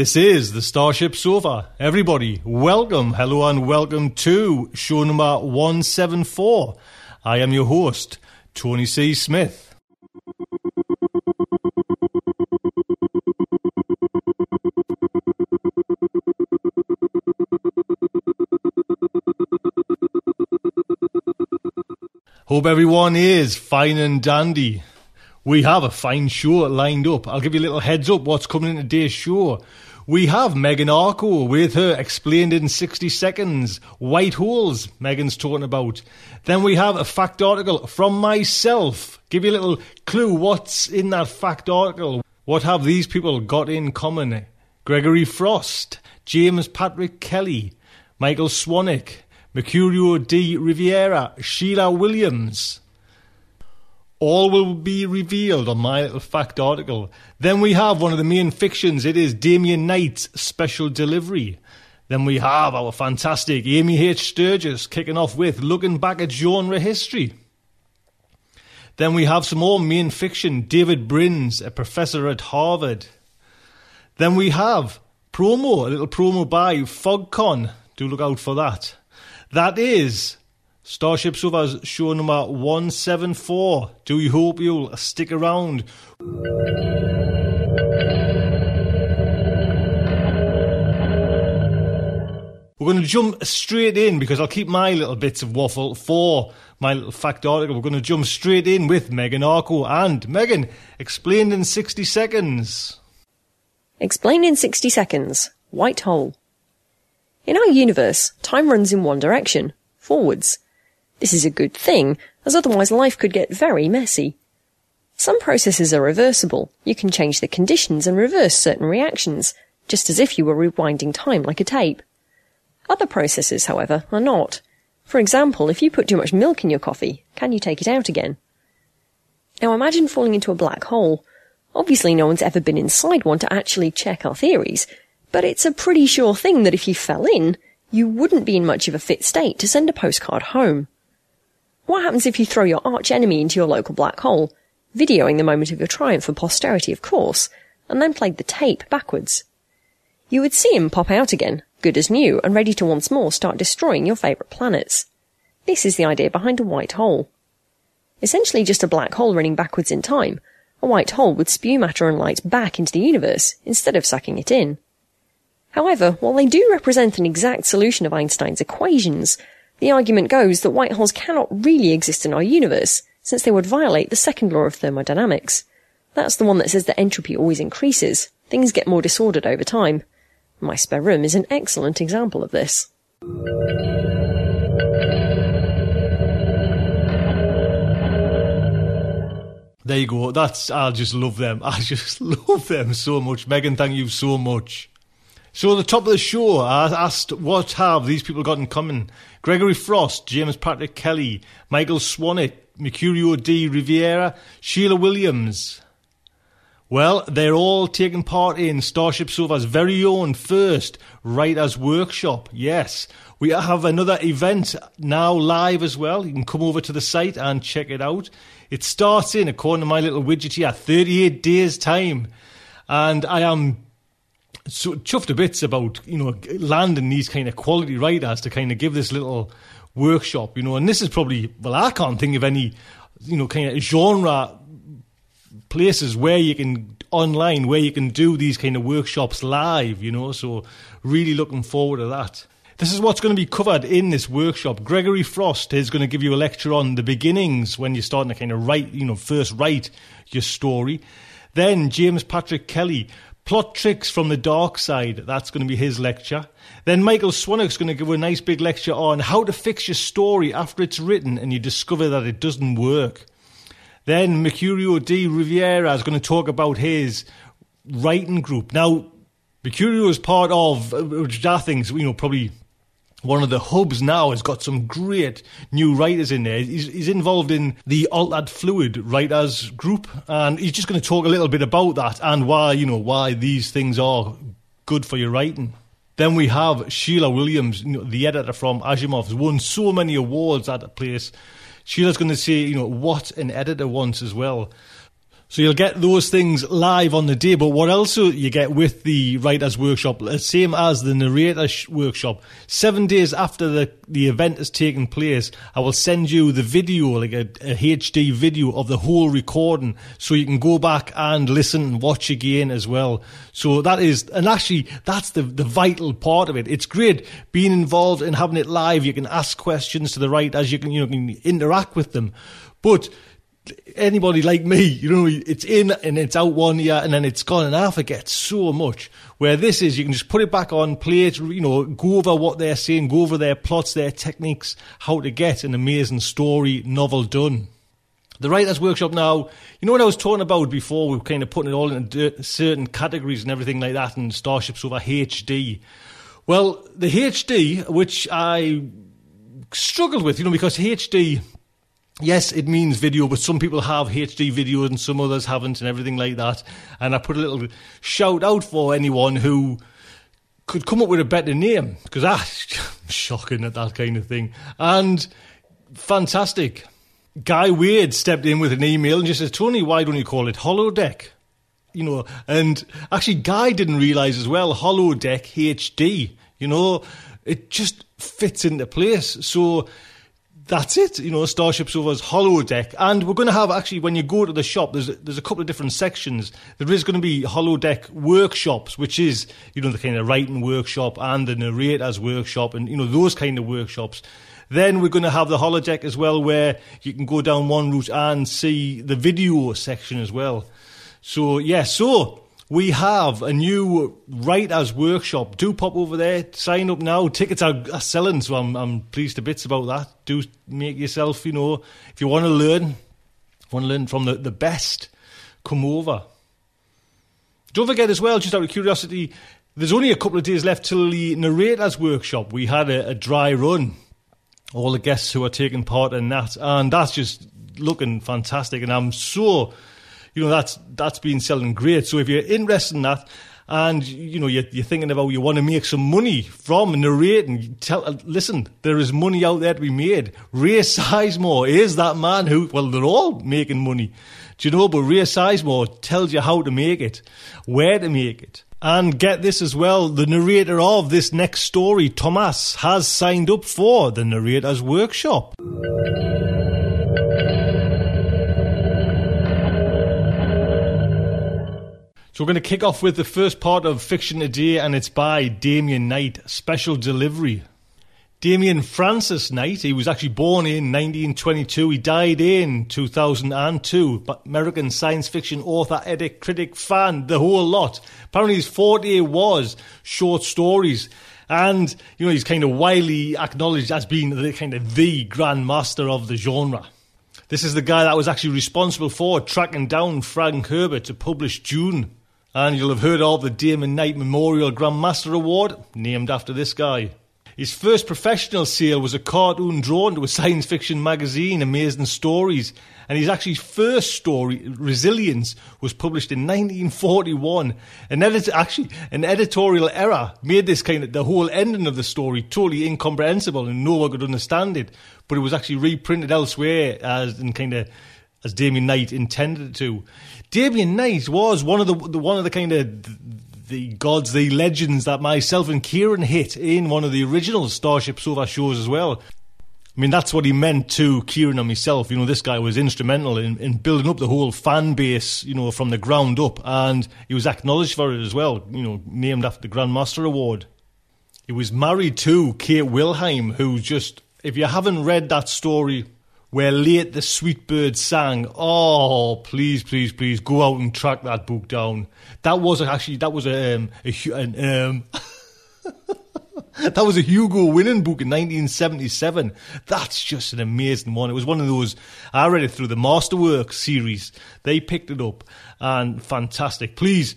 This is the Starship Sofa. Everybody, welcome, hello, and welcome to show number 174. I am your host, Tony C. Smith. Hope everyone is fine and dandy. We have a fine show lined up. I'll give you a little heads up what's coming in today's show. We have Megan Arco with her explained in 60 seconds. White holes, Megan's talking about. Then we have a fact article from myself. Give you a little clue what's in that fact article. What have these people got in common? Gregory Frost, James Patrick Kelly, Michael Swanwick, Mercurio D. Riviera, Sheila Williams. All will be revealed on my little fact article. Then we have one of the main fictions. It is Damien Knight's special delivery. Then we have our fantastic Amy H. Sturgis kicking off with looking back at genre history. Then we have some more main fiction. David Brin's a professor at Harvard. Then we have promo, a little promo by FogCon. Do look out for that. That is Starship Sofa's show number 174. Do you hope you'll stick around? We're going to jump straight in because I'll keep my little bits of waffle for my little fact article. We're going to jump straight in with Megan Arco and Megan explained in 60 seconds. Explain in 60 seconds. White hole. In our universe, time runs in one direction, forwards. This is a good thing, as otherwise life could get very messy. Some processes are reversible. You can change the conditions and reverse certain reactions, just as if you were rewinding time like a tape. Other processes, however, are not. For example, if you put too much milk in your coffee, can you take it out again? Now imagine falling into a black hole. Obviously no one's ever been inside one to actually check our theories, but it's a pretty sure thing that if you fell in, you wouldn't be in much of a fit state to send a postcard home. What happens if you throw your arch enemy into your local black hole, videoing the moment of your triumph for posterity, of course, and then played the tape backwards? You would see him pop out again, good as new, and ready to once more start destroying your favourite planets. This is the idea behind a white hole. Essentially just a black hole running backwards in time, a white hole would spew matter and light back into the universe instead of sucking it in. However, while they do represent an exact solution of Einstein's equations, the argument goes that white holes cannot really exist in our universe, since they would violate the second law of thermodynamics. That's the one that says that entropy always increases. Things get more disordered over time. My spare room is an excellent example of this. There you go. That's I just love them. I just love them so much. Megan, thank you so much. So at the top of the show, I asked what have these people got in common? Gregory Frost, James Patrick Kelly, Michael Swanwick, Mercurio D. Riviera, Sheila Williams. Well, they're all taking part in Starship Sofa's very own first Writers Workshop. Yes, we have another event now live as well. You can come over to the site and check it out. It starts in, according to my little widget here, 38 days' time. And I am so chuffed to bits about you know landing these kind of quality writers to kind of give this little workshop, you know. And this is probably well, I can't think of any you know kind of genre places where you can online where you can do these kind of workshops live, you know. So really looking forward to that. This is what's going to be covered in this workshop. Gregory Frost is going to give you a lecture on the beginnings when you're starting to kind of write, you know, first write your story. Then James Patrick Kelly Plot tricks from the dark side. That's going to be his lecture. Then Michael Swanwick's going to give a nice big lecture on how to fix your story after it's written and you discover that it doesn't work. Then Mercurio D. Riviera is going to talk about his writing group. Now, Mercurio is part of, uh, which I think, you know, probably one of the hubs now has got some great new writers in there. He's, he's involved in the Altered Fluid writers group, and he's just going to talk a little bit about that and why you know why these things are good for your writing. Then we have Sheila Williams, you know, the editor from Asimov's, won so many awards at the place. Sheila's going to say, you know, what an editor wants as well. So you'll get those things live on the day, but what else you get with the writers workshop, uh, same as the narrator workshop. Seven days after the, the event has taken place, I will send you the video, like a, a HD video of the whole recording, so you can go back and listen and watch again as well. So that is, and actually, that's the, the vital part of it. It's great being involved and having it live. You can ask questions to the writers, you can, you know, can interact with them. But anybody like me, you know, it's in and it's out one year and then it's gone and I forget so much. Where this is, you can just put it back on, play it, you know, go over what they're saying, go over their plots, their techniques, how to get an amazing story novel done. The Writers Workshop now, you know what I was talking about before, we were kind of putting it all into certain categories and everything like that and Starships over HD. Well, the HD, which I struggled with, you know, because HD yes, it means video, but some people have HD video and some others haven't, and everything like that. And I put a little shout out for anyone who could come up with a better name because ah, shocking at that kind of thing. And fantastic. Guy Wade stepped in with an email and just said, Tony, why don't you call it Holodeck? You know, and actually, Guy didn't realize as well, Holodeck HD, you know, it just fits into place. So, that's it. You know, Starship Sofa's holodeck, and we're going to have actually when you go to the shop, there's there's a couple of different sections. There is going to be holodeck workshops, which is you know the kind of writing workshop and the narrator's workshop, and you know those kind of workshops. Then we're going to have the holodeck as well, where you can go down one route and see the video section as well. So yeah, so we have a new writers workshop. Do pop over there, sign up now. Tickets are, are selling, so I'm, I'm pleased to bits about that. Do make yourself, you know, if you want to learn, want to learn from the, the best, come over. Don't forget as well, just out of curiosity, there's only a couple of days left till the narrators workshop. We had a, a dry run. All the guests who are taking part in that, and that's just looking fantastic. And I'm so you know that's that's been selling great. So if you're interested in that, and you know you're, you're, thinking about you want to make some money from narrating, tell listen, there is money out there to be made. Ray Sizemore is that man who well they're all making money, do you know? But Ray Sizemore tells you how to make it, where to make it. And get this as well, the narrator of this next story, Thomas, has signed up for the narrator's workshop. So we're going to kick off with the first part of Fiction Today, and it's by Damien Knight, Special Delivery. Damien Francis Knight, he was actually born in 1922. He died in 2002. But American science fiction author, editor, critic, fan, the whole lot. Apparently his forte was short stories. And, you know, he's kind of widely acknowledged as being the kind of the grandmaster of the genre. This is the guy that was actually responsible for tracking down Frank Herbert to publish Dune and you'll have heard of the Damien Knight Memorial Grandmaster Award, named after this guy. His first professional sale was a cartoon drawn to a science fiction magazine, Amazing Stories, and his actually first story, Resilience, was published in 1941. An edit- actually, an editorial error made this kind of the whole ending of the story totally incomprehensible, and no one could understand it. But it was actually reprinted elsewhere as in kind of as Damien Knight intended it to. Damien Knight was one of the, the one of the kind of the gods, the legends that myself and Kieran hit in one of the original Starship Sofa shows as well. I mean, that's what he meant to Kieran and myself. You know, this guy was instrumental in, in building up the whole fan base, you know, from the ground up, and he was acknowledged for it as well, you know, named after the Grandmaster Award. He was married to Kate Wilhelm, who just, if you haven't read that story, where late the sweet bird sang. Oh, please, please, please go out and track that book down. That was actually that was a, um, a an, um, that was a Hugo winning book in 1977. That's just an amazing one. It was one of those. I read it through the Masterwork series. They picked it up and fantastic. Please.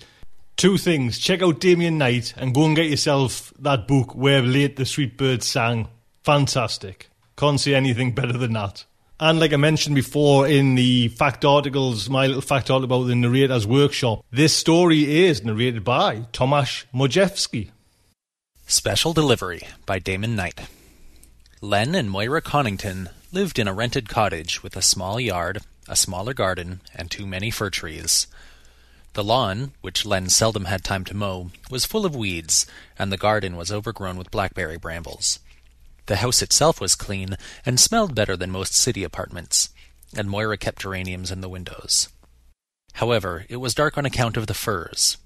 Two things. Check out Damien Knight and go and get yourself that book where late the sweet bird sang. Fantastic. Can't see anything better than that. And like I mentioned before in the fact articles, my little fact article about the narrator's workshop, this story is narrated by Tomasz Modrzewski. Special Delivery by Damon Knight. Len and Moira Conington lived in a rented cottage with a small yard, a smaller garden, and too many fir trees. The lawn, which Len seldom had time to mow, was full of weeds, and the garden was overgrown with blackberry brambles. The house itself was clean and smelled better than most city apartments, and Moira kept geraniums in the windows. However, it was dark on account of the firs.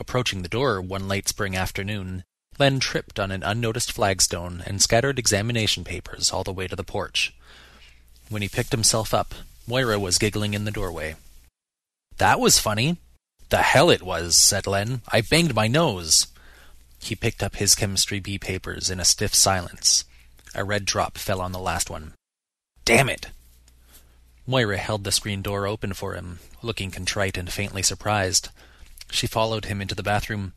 Approaching the door one late spring afternoon, Len tripped on an unnoticed flagstone and scattered examination papers all the way to the porch. When he picked himself up, Moira was giggling in the doorway. That was funny. The hell it was, said Len. I banged my nose. He picked up his chemistry B papers in a stiff silence. A red drop fell on the last one. Damn it! Moira held the screen door open for him, looking contrite and faintly surprised. She followed him into the bathroom.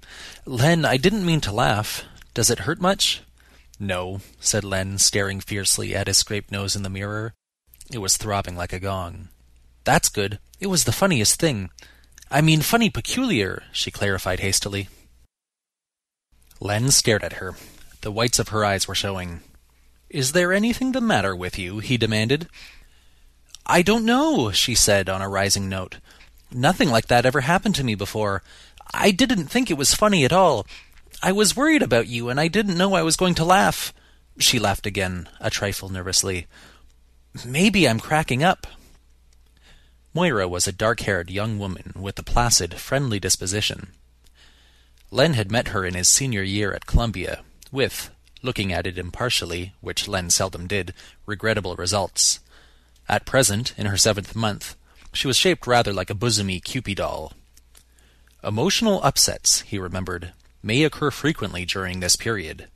Len, I didn't mean to laugh. Does it hurt much? No, said Len, staring fiercely at his scraped nose in the mirror. It was throbbing like a gong. That's good. It was the funniest thing. I mean, funny peculiar, she clarified hastily. Len stared at her. The whites of her eyes were showing. Is there anything the matter with you? he demanded. I don't know, she said on a rising note. Nothing like that ever happened to me before. I didn't think it was funny at all. I was worried about you, and I didn't know I was going to laugh. She laughed again, a trifle nervously. Maybe I'm cracking up. Moira was a dark-haired young woman with a placid, friendly disposition. Len had met her in his senior year at Columbia, with, looking at it impartially, which Len seldom did, regrettable results. At present, in her seventh month, she was shaped rather like a bosomy Cupid doll. Emotional upsets, he remembered, may occur frequently during this period.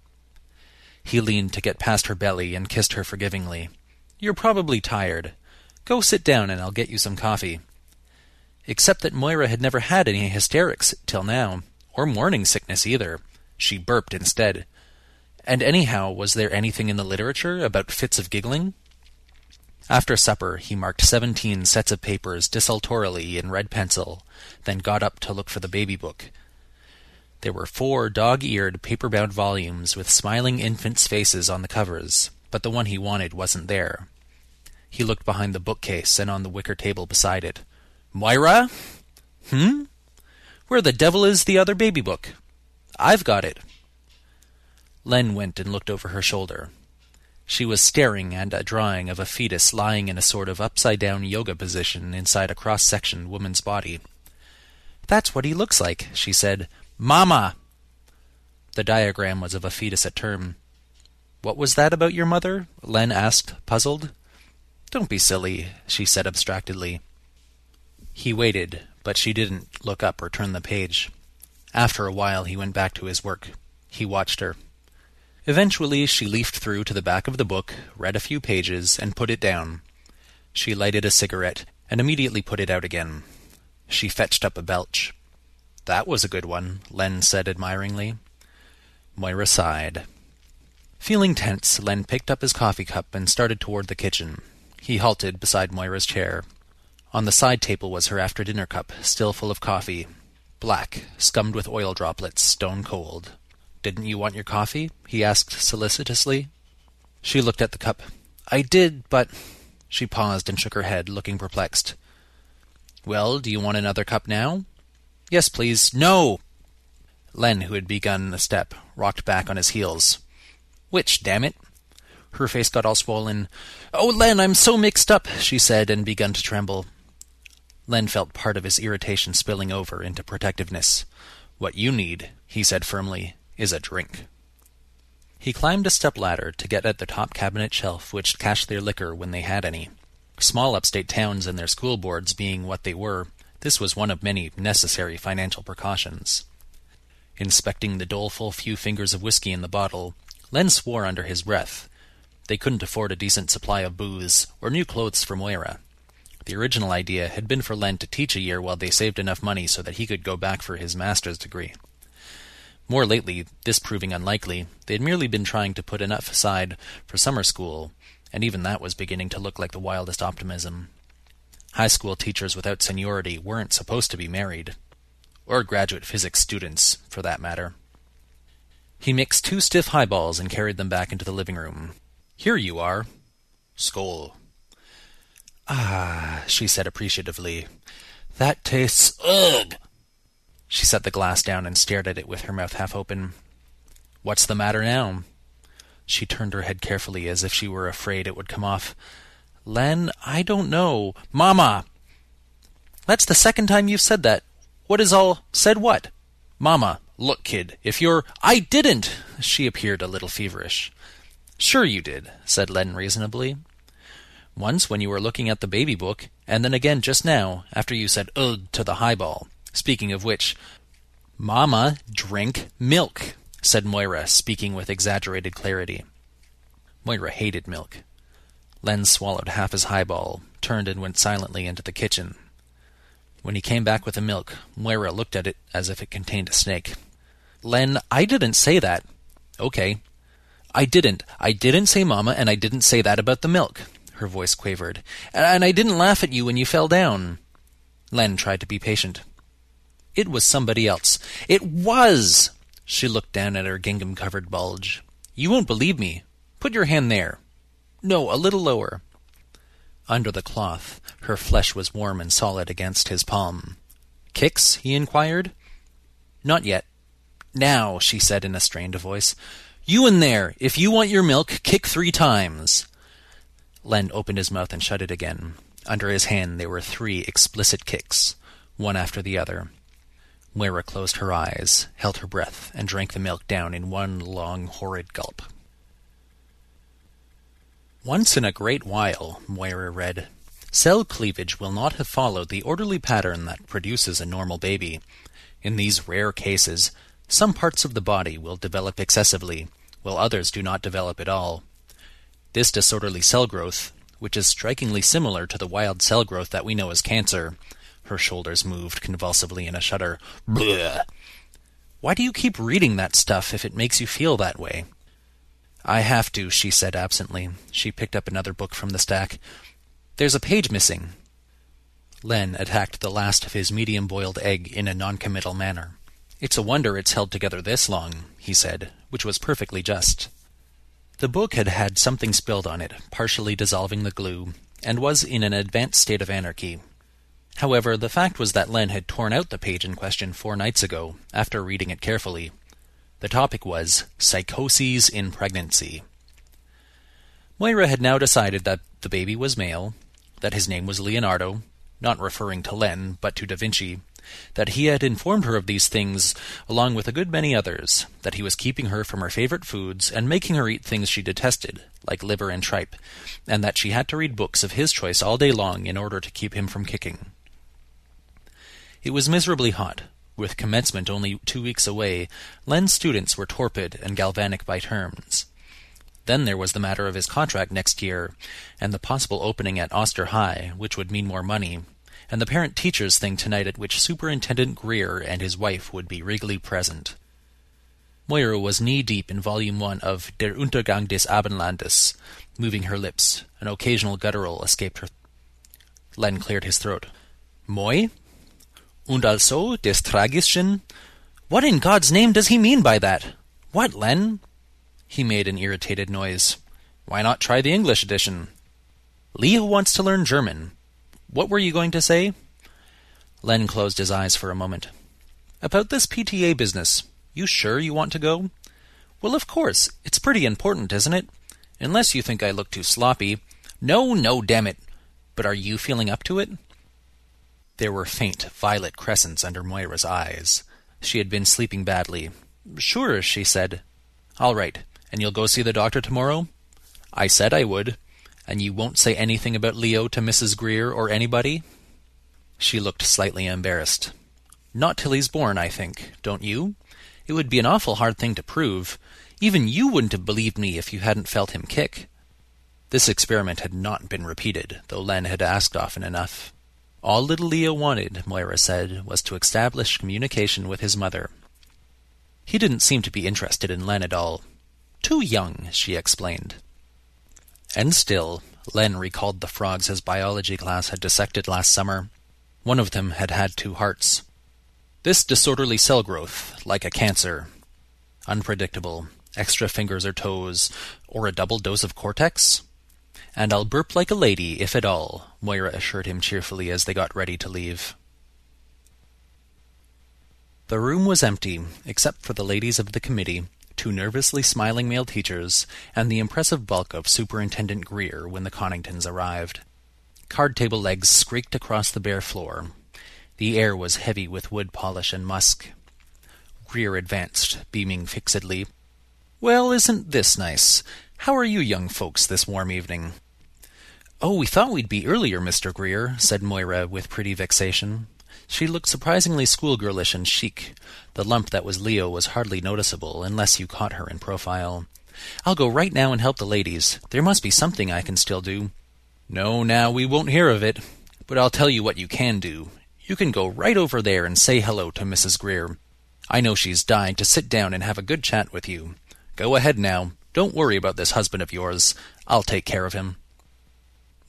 He leaned to get past her belly and kissed her forgivingly. You're probably tired. Go sit down and I'll get you some coffee. Except that Moira had never had any hysterics till now, or morning sickness either. She burped instead. And anyhow, was there anything in the literature about fits of giggling? After supper, he marked seventeen sets of papers desultorily in red pencil, then got up to look for the baby book. There were four dog-eared, paper-bound volumes with smiling infants' faces on the covers, but the one he wanted wasn't there. He looked behind the bookcase and on the wicker table beside it. Moira? Hmm? Where the devil is the other baby book? I've got it. Len went and looked over her shoulder. She was staring at a drawing of a fetus lying in a sort of upside-down yoga position inside a cross-sectioned woman's body. That's what he looks like, she said. Mama! The diagram was of a fetus at term. What was that about your mother? Len asked, puzzled. Don't be silly, she said abstractedly. He waited, but she didn't look up or turn the page. After a while he went back to his work. He watched her. Eventually she leafed through to the back of the book, read a few pages, and put it down. She lighted a cigarette, and immediately put it out again. She fetched up a belch. That was a good one, Len said admiringly. Moira sighed. Feeling tense, Len picked up his coffee cup and started toward the kitchen. He halted beside Moira's chair. On the side table was her after-dinner cup, still full of coffee. Black, scummed with oil droplets, stone cold. Didn't you want your coffee? he asked solicitously. She looked at the cup. I did, but... She paused and shook her head, looking perplexed. Well, do you want another cup now? Yes, please. No! Len, who had begun a step, rocked back on his heels. Which, damn it? Her face got all swollen. Oh, Len, I'm so mixed up, she said, and began to tremble. Len felt part of his irritation spilling over into protectiveness. What you need, he said firmly, is a drink. He climbed a step ladder to get at the top cabinet shelf which cached their liquor when they had any. Small upstate towns and their school boards being what they were, this was one of many necessary financial precautions. Inspecting the doleful few fingers of whiskey in the bottle, Len swore under his breath. They couldn't afford a decent supply of booze or new clothes for Moira. The original idea had been for Len to teach a year while they saved enough money so that he could go back for his master's degree. More lately, this proving unlikely, they had merely been trying to put enough aside for summer school, and even that was beginning to look like the wildest optimism. High school teachers without seniority weren't supposed to be married. Or graduate physics students, for that matter. He mixed two stiff highballs and carried them back into the living room. Here you are. Skull. Ah, she said appreciatively. That tastes ugh. She set the glass down and stared at it with her mouth half open. What's the matter now? She turned her head carefully as if she were afraid it would come off. Len, I don't know. Mamma! That's the second time you've said that. What is all said what? Mamma, look, kid, if you're. I didn't! She appeared a little feverish. Sure you did, said Len reasonably. Once when you were looking at the baby book, and then again just now, after you said ugh to the highball. Speaking of which, Mama, drink milk, said Moira, speaking with exaggerated clarity. Moira hated milk. Len swallowed half his highball, turned and went silently into the kitchen. When he came back with the milk, Moira looked at it as if it contained a snake. Len, I didn't say that. Okay. I didn't. I didn't say Mama, and I didn't say that about the milk her voice quavered. And I didn't laugh at you when you fell down. Len tried to be patient. It was somebody else. It was! She looked down at her gingham covered bulge. You won't believe me. Put your hand there. No, a little lower. Under the cloth, her flesh was warm and solid against his palm. Kicks? he inquired. Not yet. Now, she said in a strained voice. You in there, if you want your milk, kick three times. Len opened his mouth and shut it again. Under his hand there were three explicit kicks, one after the other. Moira closed her eyes, held her breath, and drank the milk down in one long, horrid gulp. Once in a great while, Moira read, cell cleavage will not have followed the orderly pattern that produces a normal baby. In these rare cases, some parts of the body will develop excessively, while others do not develop at all. This disorderly cell growth, which is strikingly similar to the wild cell growth that we know as cancer. Her shoulders moved convulsively in a shudder. Bleh. Why do you keep reading that stuff if it makes you feel that way? I have to, she said absently. She picked up another book from the stack. There's a page missing. Len attacked the last of his medium boiled egg in a noncommittal manner. It's a wonder it's held together this long, he said, which was perfectly just. The book had had something spilled on it, partially dissolving the glue, and was in an advanced state of anarchy. However, the fact was that Len had torn out the page in question four nights ago, after reading it carefully. The topic was Psychoses in Pregnancy. Moira had now decided that the baby was male, that his name was Leonardo, not referring to Len, but to Da Vinci, that he had informed her of these things along with a good many others, that he was keeping her from her favorite foods and making her eat things she detested, like liver and tripe, and that she had to read books of his choice all day long in order to keep him from kicking. It was miserably hot. With commencement only two weeks away, Len's students were torpid and galvanic by turns. Then there was the matter of his contract next year, and the possible opening at Oster High, which would mean more money, and the parent teachers thing tonight at which Superintendent Greer and his wife would be regally present. Moira was knee deep in volume one of Der Untergang des Abendlandes, moving her lips. An occasional guttural escaped her. Len cleared his throat. Moi? Und also des Tragischen? What in God's name does he mean by that? What, Len? He made an irritated noise. Why not try the English edition? Leo wants to learn German. What were you going to say? Len closed his eyes for a moment. About this PTA business. You sure you want to go? Well, of course. It's pretty important, isn't it? Unless you think I look too sloppy. No, no, damn it. But are you feeling up to it? There were faint violet crescents under Moira's eyes. She had been sleeping badly. Sure, she said. All right. And you'll go see the doctor tomorrow? I said I would And you won't say anything about Leo to Mrs. Greer or anybody? She looked slightly embarrassed. Not till he's born, I think, don't you? It would be an awful hard thing to prove. Even you wouldn't have believed me if you hadn't felt him kick. This experiment had not been repeated, though Len had asked often enough. All little Leo wanted, Moira said, was to establish communication with his mother. He didn't seem to be interested in Len at all. Too young, she explained. And still, Len recalled the frogs his biology class had dissected last summer. One of them had had two hearts. This disorderly cell growth, like a cancer. Unpredictable. Extra fingers or toes, or a double dose of cortex? And I'll burp like a lady, if at all, Moira assured him cheerfully as they got ready to leave. The room was empty, except for the ladies of the committee, two nervously smiling male teachers, and the impressive bulk of Superintendent Greer when the Coningtons arrived. Card table legs squeaked across the bare floor. The air was heavy with wood polish and musk. Greer advanced, beaming fixedly. Well, isn't this nice? How are you young folks this warm evening? Oh, we thought we'd be earlier, Mr. Greer, said Moira with pretty vexation. She looked surprisingly schoolgirlish and chic. The lump that was Leo was hardly noticeable, unless you caught her in profile. I'll go right now and help the ladies. There must be something I can still do. No, now, we won't hear of it. But I'll tell you what you can do. You can go right over there and say hello to Mrs. Greer. I know she's dying to sit down and have a good chat with you. Go ahead now. Don't worry about this husband of yours. I'll take care of him.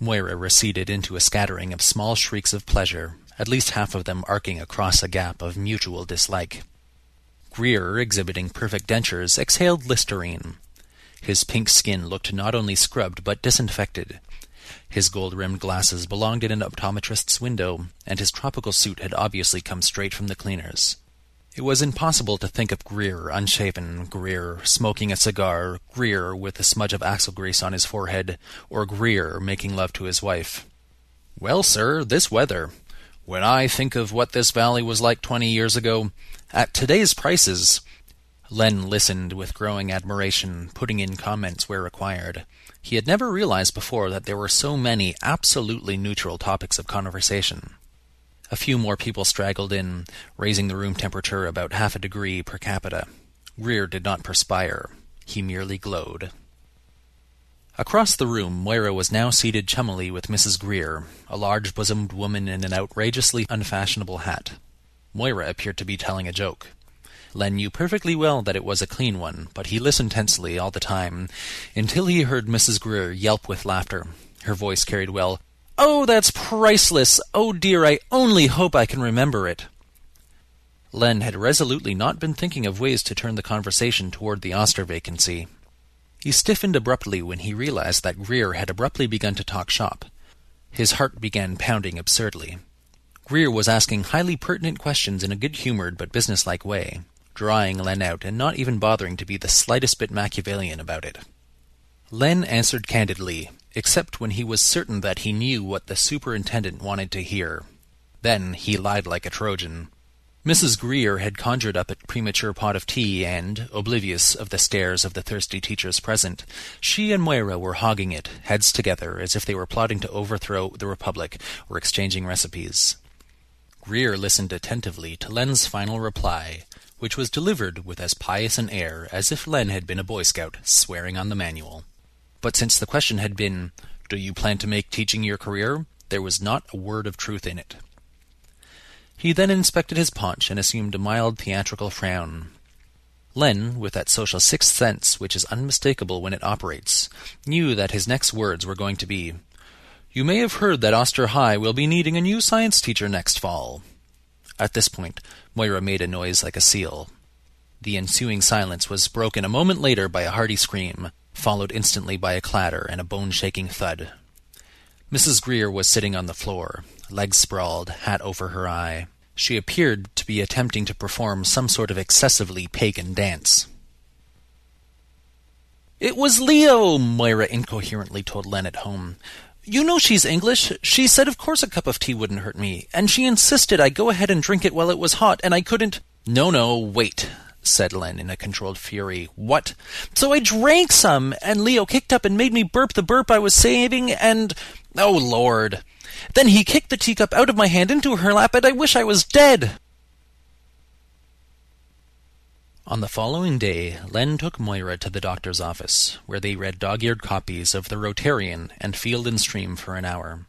Moira receded into a scattering of small shrieks of pleasure, at least half of them arcing across a gap of mutual dislike. Greer, exhibiting perfect dentures, exhaled Listerine. His pink skin looked not only scrubbed but disinfected. His gold-rimmed glasses belonged in an optometrist's window, and his tropical suit had obviously come straight from the cleaners. It was impossible to think of Greer unshaven, Greer smoking a cigar, Greer with a smudge of axle grease on his forehead, or Greer making love to his wife. Well, sir, this weather. When I think of what this valley was like twenty years ago, at today's prices. Len listened with growing admiration, putting in comments where required. He had never realized before that there were so many absolutely neutral topics of conversation. A few more people straggled in, raising the room temperature about half a degree per capita. Greer did not perspire. He merely glowed. Across the room, Moira was now seated chummily with Mrs. Greer, a large-bosomed woman in an outrageously unfashionable hat. Moira appeared to be telling a joke. Len knew perfectly well that it was a clean one, but he listened tensely all the time, until he heard Mrs. Greer yelp with laughter. Her voice carried well, Oh, that's priceless! Oh dear, I only hope I can remember it. Len had resolutely not been thinking of ways to turn the conversation toward the Oster vacancy. He stiffened abruptly when he realized that Greer had abruptly begun to talk shop. His heart began pounding absurdly. Greer was asking highly pertinent questions in a good-humored but businesslike way, drawing Len out and not even bothering to be the slightest bit Machiavellian about it. Len answered candidly, except when he was certain that he knew what the superintendent wanted to hear. Then he lied like a Trojan. Mrs. Greer had conjured up a premature pot of tea, and, oblivious of the stares of the thirsty teachers present, she and Moira were hogging it, heads together, as if they were plotting to overthrow the Republic or exchanging recipes. Greer listened attentively to Len's final reply, which was delivered with as pious an air as if Len had been a Boy Scout swearing on the manual. But since the question had been, Do you plan to make teaching your career? there was not a word of truth in it. He then inspected his paunch and assumed a mild theatrical frown. Len, with that social sixth sense which is unmistakable when it operates, knew that his next words were going to be, You may have heard that Oster High will be needing a new science teacher next fall. At this point, Moira made a noise like a seal. The ensuing silence was broken a moment later by a hearty scream, followed instantly by a clatter and a bone-shaking thud. Mrs. Greer was sitting on the floor, legs sprawled, hat over her eye. She appeared to be attempting to perform some sort of excessively pagan dance. It was Leo, Moira incoherently told Len at home. You know she's English. She said of course a cup of tea wouldn't hurt me, and she insisted I go ahead and drink it while it was hot, and I couldn't. No, no, wait. Said Len in a controlled fury. What? So I drank some, and Leo kicked up and made me burp the burp I was saving, and. Oh, Lord. Then he kicked the teacup out of my hand into her lap, and I wish I was dead. On the following day, Len took Moira to the doctor's office, where they read dog-eared copies of The Rotarian and Field and Stream for an hour.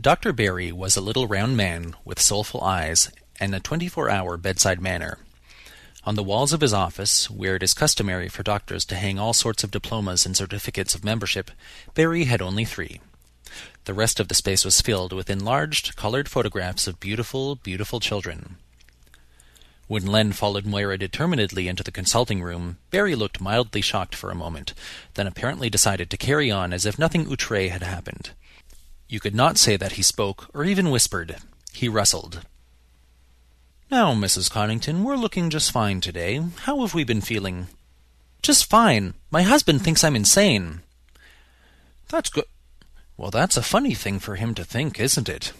Dr. Barry was a little round man with soulful eyes and a twenty-four-hour bedside manner. On the walls of his office, where it is customary for doctors to hang all sorts of diplomas and certificates of membership, Barry had only three. The rest of the space was filled with enlarged, colored photographs of beautiful, beautiful children. When Len followed Moira determinedly into the consulting room, Barry looked mildly shocked for a moment, then apparently decided to carry on as if nothing outre had happened. You could not say that he spoke, or even whispered. He rustled. Now, Mrs. Conington, we're looking just fine today. How have we been feeling? Just fine. My husband thinks I'm insane. That's good. Well, that's a funny thing for him to think, isn't it?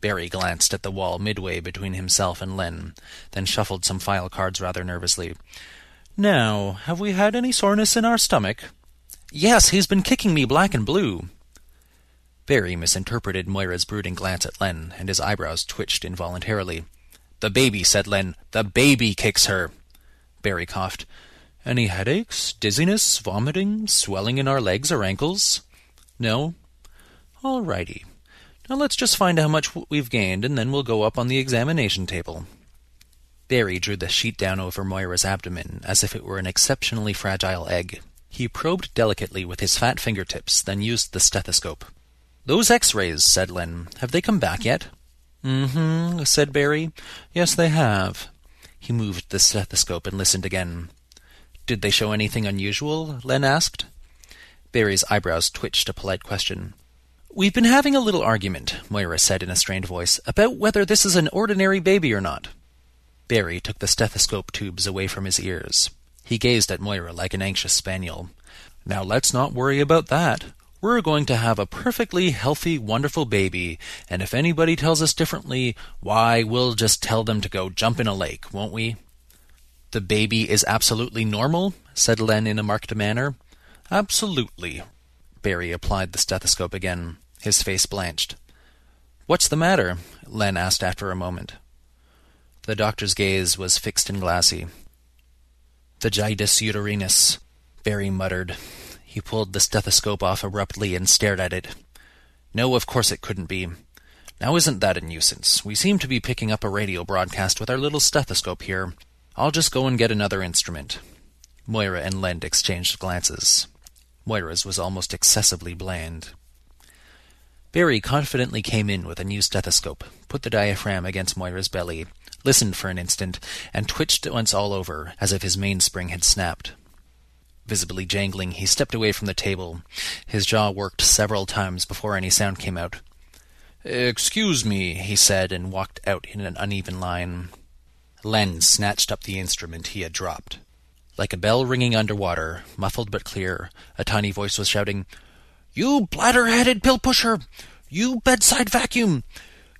Barry glanced at the wall midway between himself and Len, then shuffled some file cards rather nervously. Now, have we had any soreness in our stomach? Yes, he's been kicking me black and blue. Barry misinterpreted Moira's brooding glance at Len, and his eyebrows twitched involuntarily. The baby, said Len. The baby kicks her. Barry coughed. Any headaches, dizziness, vomiting, swelling in our legs or ankles? No? All righty. Now let's just find how much we've gained, and then we'll go up on the examination table. Barry drew the sheet down over Moira's abdomen as if it were an exceptionally fragile egg. He probed delicately with his fat fingertips, then used the stethoscope. Those x-rays, said Len, have they come back yet? Mm-hmm, said Barry. Yes, they have. He moved the stethoscope and listened again. Did they show anything unusual? Len asked. Barry's eyebrows twitched a polite question. We've been having a little argument, Moira said in a strained voice, about whether this is an ordinary baby or not. Barry took the stethoscope tubes away from his ears. He gazed at Moira like an anxious spaniel. Now let's not worry about that. We're going to have a perfectly healthy, wonderful baby, and if anybody tells us differently, why, we'll just tell them to go jump in a lake, won't we? The baby is absolutely normal? said Len in a marked manner. Absolutely, Barry applied the stethoscope again. His face blanched. What's the matter? Len asked after a moment. The doctor's gaze was fixed and glassy. Vaginitis uterinalis, Barry muttered. He pulled the stethoscope off abruptly and stared at it. No, of course it couldn't be. Now isn't that a nuisance? We seem to be picking up a radio broadcast with our little stethoscope here. I'll just go and get another instrument. Moira and Len exchanged glances. Moira's was almost excessively bland. Barry confidently came in with a new stethoscope, put the diaphragm against Moira's belly, listened for an instant, and twitched once all over, as if his mainspring had snapped. Visibly jangling, he stepped away from the table. His jaw worked several times before any sound came out. Excuse me, he said, and walked out in an uneven line. Len snatched up the instrument he had dropped. Like a bell ringing under water, muffled but clear, a tiny voice was shouting, You bladder-headed pill-pusher! You bedside vacuum!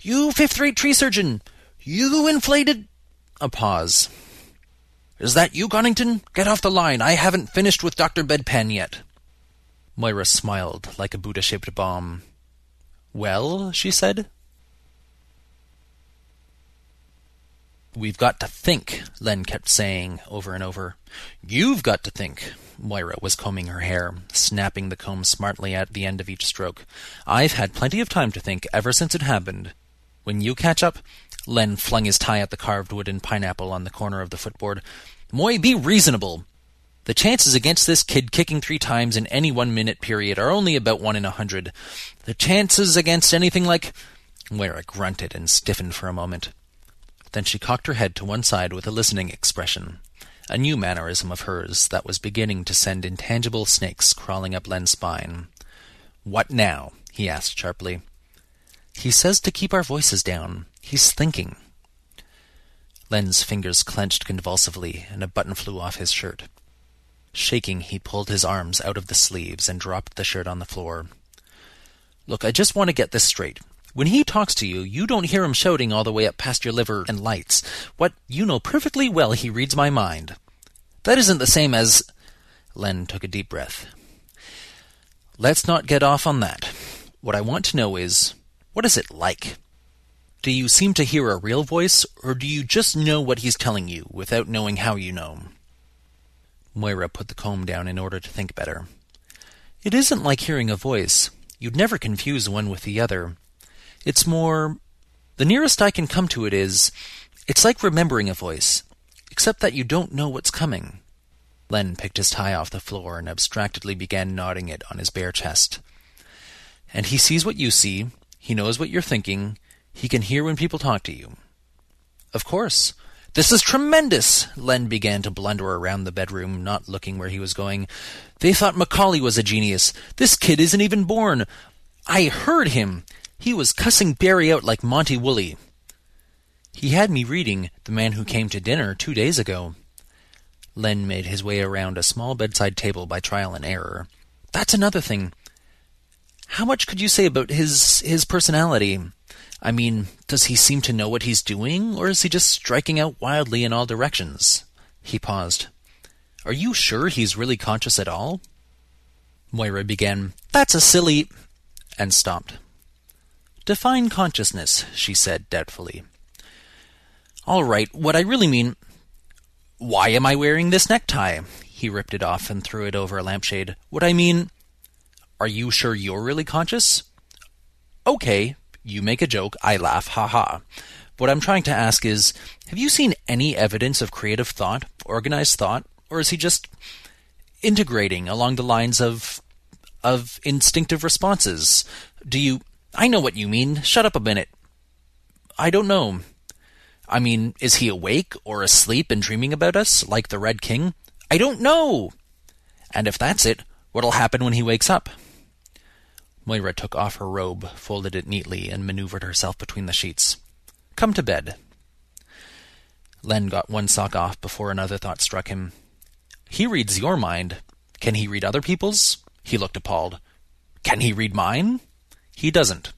You fifth-rate tree surgeon! You inflated... A pause. Is that you, Conington? Get off the line. I haven't finished with Dr. Bedpan yet. Moira smiled like a Buddha-shaped bomb. Well, she said. We've got to think, Len kept saying over and over. You've got to think. Moira was combing her hair, snapping the comb smartly at the end of each stroke. I've had plenty of time to think ever since it happened. When you catch up, Len flung his tie at the carved wooden pineapple on the corner of the footboard. Moy, be reasonable. The chances against this kid kicking three times in any one minute period are only about one in a hundred. The chances against anything like. Moira grunted and stiffened for a moment. Then she cocked her head to one side with a listening expression, a new mannerism of hers that was beginning to send intangible snakes crawling up Len's spine. What now? he asked sharply. He says to keep our voices down. He's thinking. Len's fingers clenched convulsively, and a button flew off his shirt. Shaking, he pulled his arms out of the sleeves and dropped the shirt on the floor. Look, I just want to get this straight. When he talks to you, you don't hear him shouting all the way up past your liver and lights. What you know perfectly well he reads my mind. That isn't the same as. Len took a deep breath. Let's not get off on that. What I want to know is, what is it like? Do you seem to hear a real voice, or do you just know what he's telling you without knowing how you know? Moira put the comb down in order to think better. It isn't like hearing a voice. You'd never confuse one with the other. It's more. The nearest I can come to it is. It's like remembering a voice, except that you don't know what's coming. Len picked his tie off the floor and abstractedly began knotting it on his bare chest. And he sees what you see, he knows what you're thinking, he can hear when people talk to you. Of course. This is tremendous! Len began to blunder around the bedroom, not looking where he was going. They thought Macaulay was a genius. This kid isn't even born. I heard him. He was cussing Barry out like Monty Woolley. He had me reading The Man Who Came to Dinner two days ago. Len made his way around a small bedside table by trial and error. That's another thing. How much could you say about his his personality? I mean, does he seem to know what he's doing, or is he just striking out wildly in all directions? He paused. Are you sure he's really conscious at all? Moira began, That's a silly. and stopped. Define consciousness, she said doubtfully. All right, what I really mean. Why am I wearing this necktie? He ripped it off and threw it over a lampshade. What I mean. Are you sure you're really conscious? Okay, you make a joke, I laugh, ha ha. What I'm trying to ask is have you seen any evidence of creative thought, organized thought, or is he just integrating along the lines of of instinctive responses? Do you I know what you mean. Shut up a minute. I don't know. I mean, is he awake or asleep and dreaming about us, like the Red King? I don't know. And if that's it, what'll happen when he wakes up? Moira took off her robe, folded it neatly, and maneuvered herself between the sheets. Come to bed. Len got one sock off before another thought struck him. He reads your mind. Can he read other people's? He looked appalled. Can he read mine? He doesn't.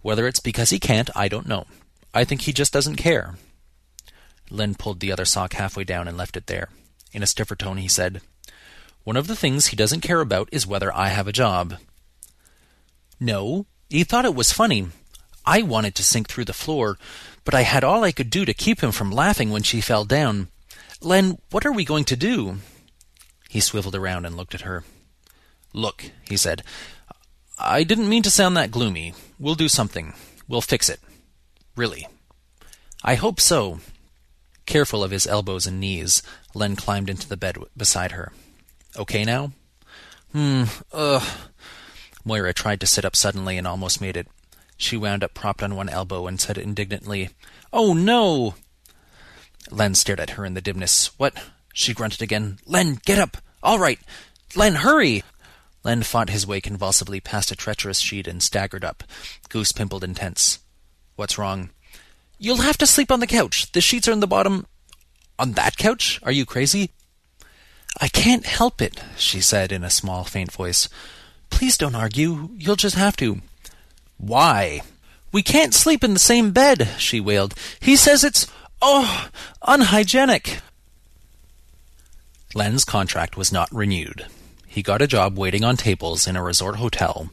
Whether it's because he can't, I don't know. I think he just doesn't care. Len pulled the other sock halfway down and left it there. In a stiffer tone, he said, One of the things he doesn't care about is whether I have a job. No, he thought it was funny. I wanted to sink through the floor, but I had all I could do to keep him from laughing when she fell down. Len, what are we going to do? He swiveled around and looked at her. Look, he said, I didn't mean to sound that gloomy. We'll do something. We'll fix it. Really. I hope so. Careful of his elbows and knees, Len climbed into the bed beside her. Okay now? Hmm, ugh. Moira tried to sit up suddenly and almost made it. She wound up propped on one elbow and said indignantly, Oh, no! Len stared at her in the dimness. What? She grunted again. Len, get up! All right! Len, hurry! Len fought his way convulsively past a treacherous sheet and staggered up, goose pimpled and tense. What's wrong? You'll have to sleep on the couch. The sheets are in the bottom. On that couch? Are you crazy? I can't help it, she said in a small, faint voice. Please don't argue. You'll just have to. Why? We can't sleep in the same bed, she wailed. He says it's, oh, unhygienic. Len's contract was not renewed. He got a job waiting on tables in a resort hotel,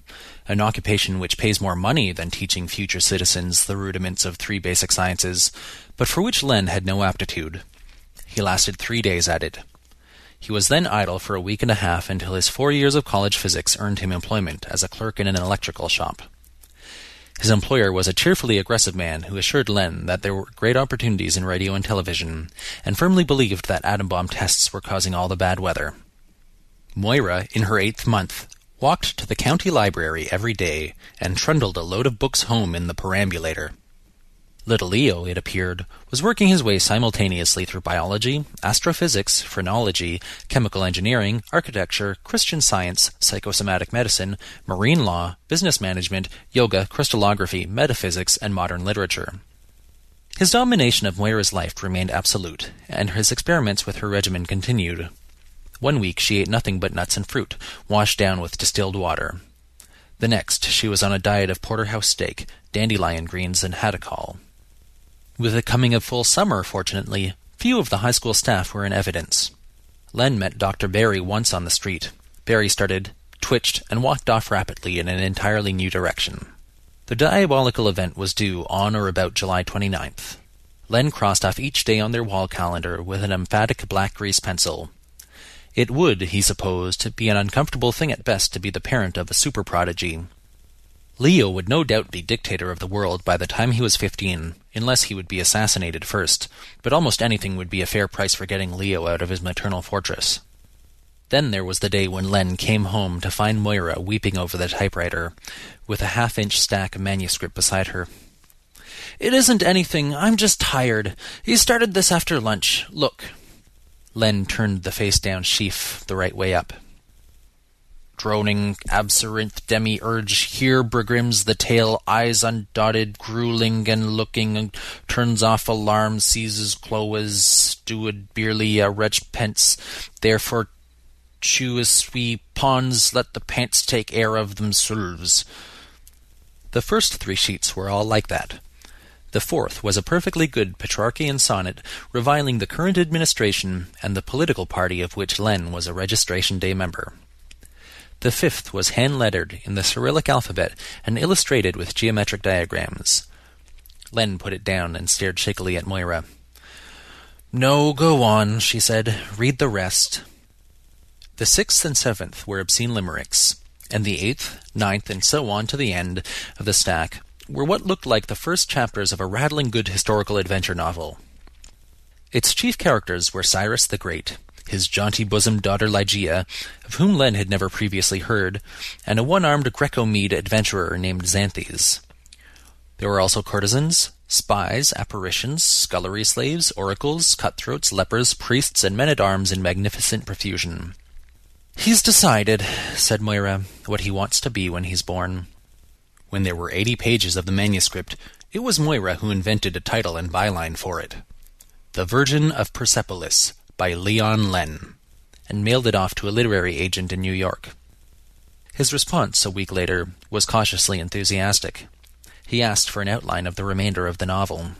an occupation which pays more money than teaching future citizens the rudiments of three basic sciences, but for which Len had no aptitude. He lasted three days at it. He was then idle for a week and a half until his four years of college physics earned him employment as a clerk in an electrical shop. His employer was a cheerfully aggressive man who assured Len that there were great opportunities in radio and television, and firmly believed that atom bomb tests were causing all the bad weather. Moira, in her eighth month, walked to the county library every day and trundled a load of books home in the perambulator. Little Leo, it appeared, was working his way simultaneously through biology, astrophysics, phrenology, chemical engineering, architecture, Christian science, psychosomatic medicine, marine law, business management, yoga, crystallography, metaphysics, and modern literature. His domination of Moira's life remained absolute, and his experiments with her regimen continued. One week she ate nothing but nuts and fruit, washed down with distilled water. The next, she was on a diet of porterhouse steak, dandelion greens, and haddock With the coming of full summer, fortunately, few of the high school staff were in evidence. Len met Dr. Barry once on the street. Barry started, twitched, and walked off rapidly in an entirely new direction. The diabolical event was due on or about July 29th. Len crossed off each day on their wall calendar with an emphatic black grease pencil. It would, he supposed, be an uncomfortable thing at best to be the parent of a super prodigy. Leo would no doubt be dictator of the world by the time he was fifteen, unless he would be assassinated first, but almost anything would be a fair price for getting Leo out of his maternal fortress. Then there was the day when Len came home to find Moira weeping over the typewriter, with a half-inch stack of manuscript beside her. It isn't anything. I'm just tired. He started this after lunch. Look. Len turned the face-down sheaf the right way up. Droning absinthe demiurge, here begrims the tale, eyes undotted, grueling and looking, turns off alarm, seizes Chloe's steward beerly a uh, wretch pence, therefore chew as swe pawns, let the pants take air of themselves. The first three sheets were all like that. The fourth was a perfectly good Petrarchian sonnet reviling the current administration and the political party of which Len was a registration day member. The fifth was hand-lettered in the Cyrillic alphabet and illustrated with geometric diagrams. Len put it down and stared shakily at Moira. No, go on, she said. Read the rest. The sixth and seventh were obscene limericks, and the eighth, ninth, and so on to the end of the stack were what looked like the first chapters of a rattling good historical adventure novel. Its chief characters were Cyrus the Great, his jaunty-bosomed daughter Ligeia, of whom Len had never previously heard, and a one-armed Greco-Mede adventurer named Xanthes. There were also courtesans, spies, apparitions, scullery slaves, oracles, cutthroats, lepers, priests, and men-at-arms in magnificent profusion. He's decided, said Moira, what he wants to be when he's born. When there were eighty pages of the manuscript, it was Moira who invented a title and byline for it. The Virgin of Persepolis, by Leon Len, and mailed it off to a literary agent in New York. His response, a week later, was cautiously enthusiastic. He asked for an outline of the remainder of the novel.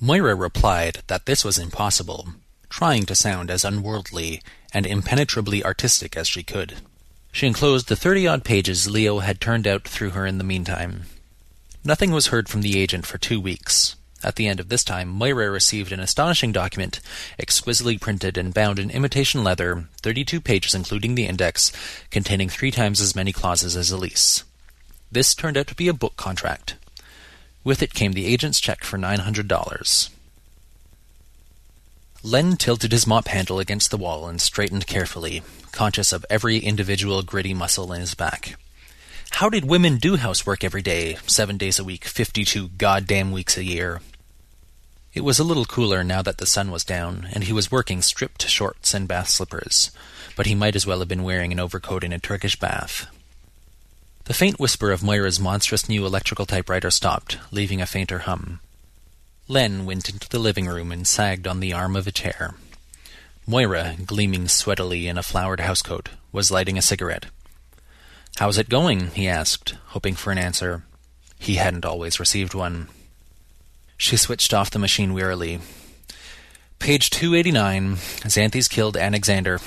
Moira replied that this was impossible, trying to sound as unworldly and impenetrably artistic as she could. She enclosed the thirty-odd pages Leo had turned out through her in the meantime. Nothing was heard from the agent for two weeks. At the end of this time, Moira received an astonishing document, exquisitely printed and bound in imitation leather, thirty-two pages including the index, containing three times as many clauses as a lease. This turned out to be a book contract. With it came the agent's check for nine hundred dollars. Len tilted his mop handle against the wall and straightened carefully, conscious of every individual gritty muscle in his back. How did women do housework every day, seven days a week, fifty-two goddamn weeks a year? It was a little cooler now that the sun was down, and he was working stripped shorts and bath slippers, but he might as well have been wearing an overcoat in a Turkish bath. The faint whisper of Moira's monstrous new electrical typewriter stopped, leaving a fainter hum. Len went into the living room and sagged on the arm of a chair. Moira, gleaming sweatily in a flowered housecoat, was lighting a cigarette. How's it going? he asked, hoping for an answer. He hadn't always received one. She switched off the machine wearily. Page 289. Xanthes killed Anaxander.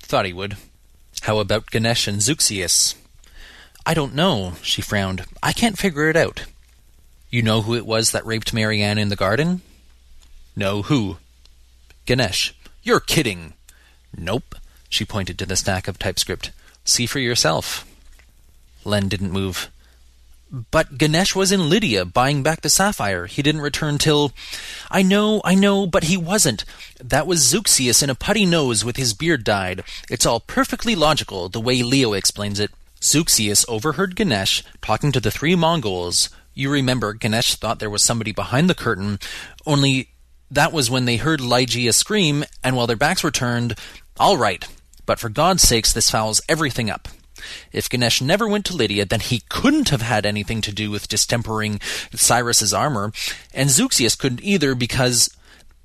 Thought he would. How about Ganesh and Zeuxias? I don't know, she frowned. I can't figure it out. You know who it was that raped Marianne in the garden? No, who? Ganesh. You're kidding. Nope. She pointed to the stack of typescript. See for yourself. Len didn't move. But Ganesh was in Lydia, buying back the sapphire. He didn't return till. I know, I know, but he wasn't. That was Zeuxias in a putty nose with his beard dyed. It's all perfectly logical, the way Leo explains it. Zeuxias overheard Ganesh talking to the three Mongols. You remember, Ganesh thought there was somebody behind the curtain, only that was when they heard Ligeia scream, and while their backs were turned, all right, but for God's sakes, this fouls everything up. If Ganesh never went to Lydia, then he couldn't have had anything to do with distempering Cyrus's armor, and Zeuxias couldn't either because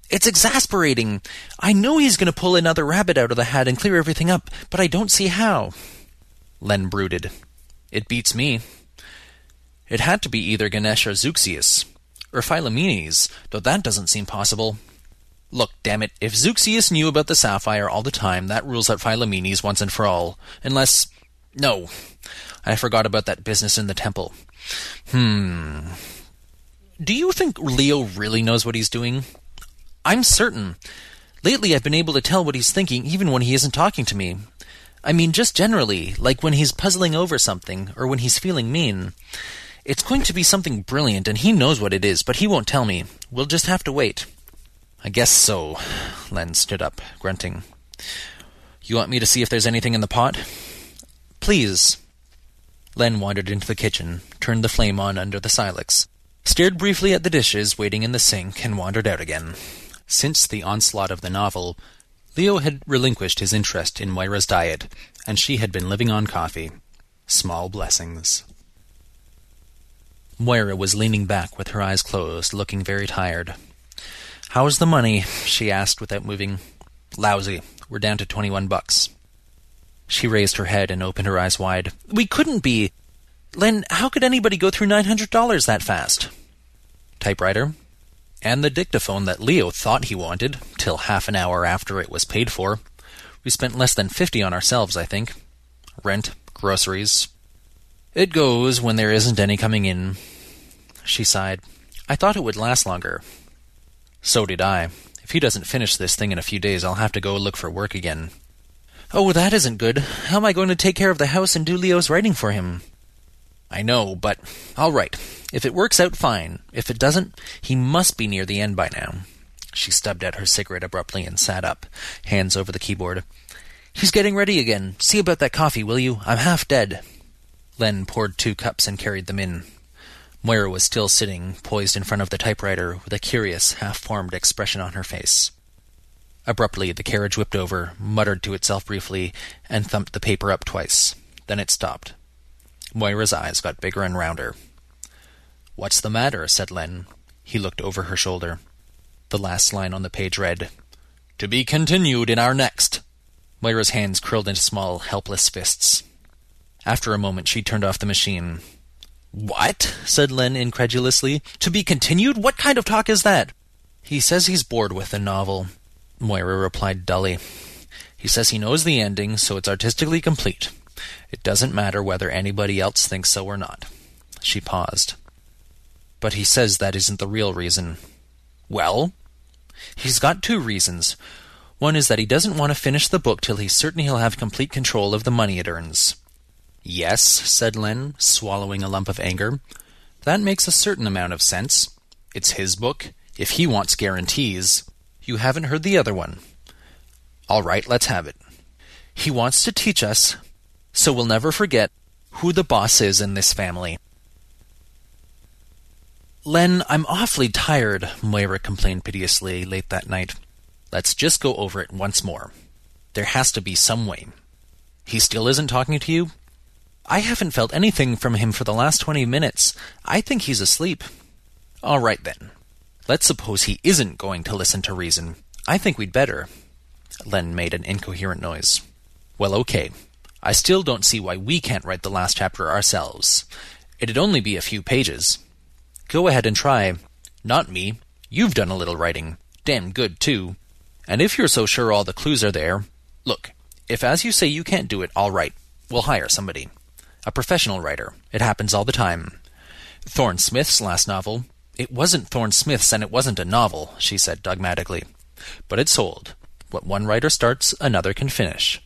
it's exasperating. I know he's going to pull another rabbit out of the hat and clear everything up, but I don't see how. Len brooded. It beats me. It had to be either Ganesh or Zeuxias, or Philomenes, though that doesn't seem possible. Look, damn it, if Zeuxias knew about the sapphire all the time, that rules out Philomenes once and for all. Unless. No. I forgot about that business in the temple. Hmm. Do you think Leo really knows what he's doing? I'm certain. Lately I've been able to tell what he's thinking even when he isn't talking to me. I mean, just generally, like when he's puzzling over something, or when he's feeling mean. It's going to be something brilliant, and he knows what it is, but he won't tell me. We'll just have to wait. I guess so. Len stood up, grunting. You want me to see if there's anything in the pot? Please. Len wandered into the kitchen, turned the flame on under the silex, stared briefly at the dishes waiting in the sink, and wandered out again. Since the onslaught of the novel, Leo had relinquished his interest in Moira's diet, and she had been living on coffee. Small blessings. Moira was leaning back with her eyes closed, looking very tired. How's the money? she asked without moving. Lousy. We're down to twenty-one bucks. She raised her head and opened her eyes wide. We couldn't be. Len, how could anybody go through nine hundred dollars that fast? Typewriter. And the dictaphone that Leo thought he wanted, till half an hour after it was paid for. We spent less than fifty on ourselves, I think. Rent, groceries. It goes when there isn't any coming in. She sighed. I thought it would last longer. So did I. If he doesn't finish this thing in a few days, I'll have to go look for work again. Oh, that isn't good. How am I going to take care of the house and do Leo's writing for him? I know, but all right. If it works out, fine. If it doesn't, he must be near the end by now. She stubbed out her cigarette abruptly and sat up, hands over the keyboard. He's getting ready again. See about that coffee, will you? I'm half dead. Len poured two cups and carried them in. Moira was still sitting, poised in front of the typewriter, with a curious, half-formed expression on her face. Abruptly, the carriage whipped over, muttered to itself briefly, and thumped the paper up twice. Then it stopped. Moira's eyes got bigger and rounder. What's the matter? said Len. He looked over her shoulder. The last line on the page read, To be continued in our next. Moira's hands curled into small, helpless fists. After a moment, she turned off the machine. What? said Len incredulously. To be continued? What kind of talk is that? He says he's bored with the novel, Moira replied dully. He says he knows the ending, so it's artistically complete. It doesn't matter whether anybody else thinks so or not. She paused. But he says that isn't the real reason. Well? He's got two reasons. One is that he doesn't want to finish the book till he's certain he'll have complete control of the money it earns. Yes, said Len, swallowing a lump of anger. That makes a certain amount of sense. It's his book. If he wants guarantees. You haven't heard the other one. All right, let's have it. He wants to teach us, so we'll never forget, who the boss is in this family. Len, I'm awfully tired, Moira complained piteously late that night. Let's just go over it once more. There has to be some way. He still isn't talking to you? I haven't felt anything from him for the last twenty minutes. I think he's asleep. All right, then. Let's suppose he isn't going to listen to reason. I think we'd better. Len made an incoherent noise. Well, okay. I still don't see why we can't write the last chapter ourselves. It'd only be a few pages. Go ahead and try. Not me. You've done a little writing. Damn good, too. And if you're so sure all the clues are there, look, if as you say you can't do it, all right. We'll hire somebody a professional writer. It happens all the time. Thorne Smith's last novel. It wasn't Thorne Smith's and it wasn't a novel, she said dogmatically. But it sold. What one writer starts, another can finish.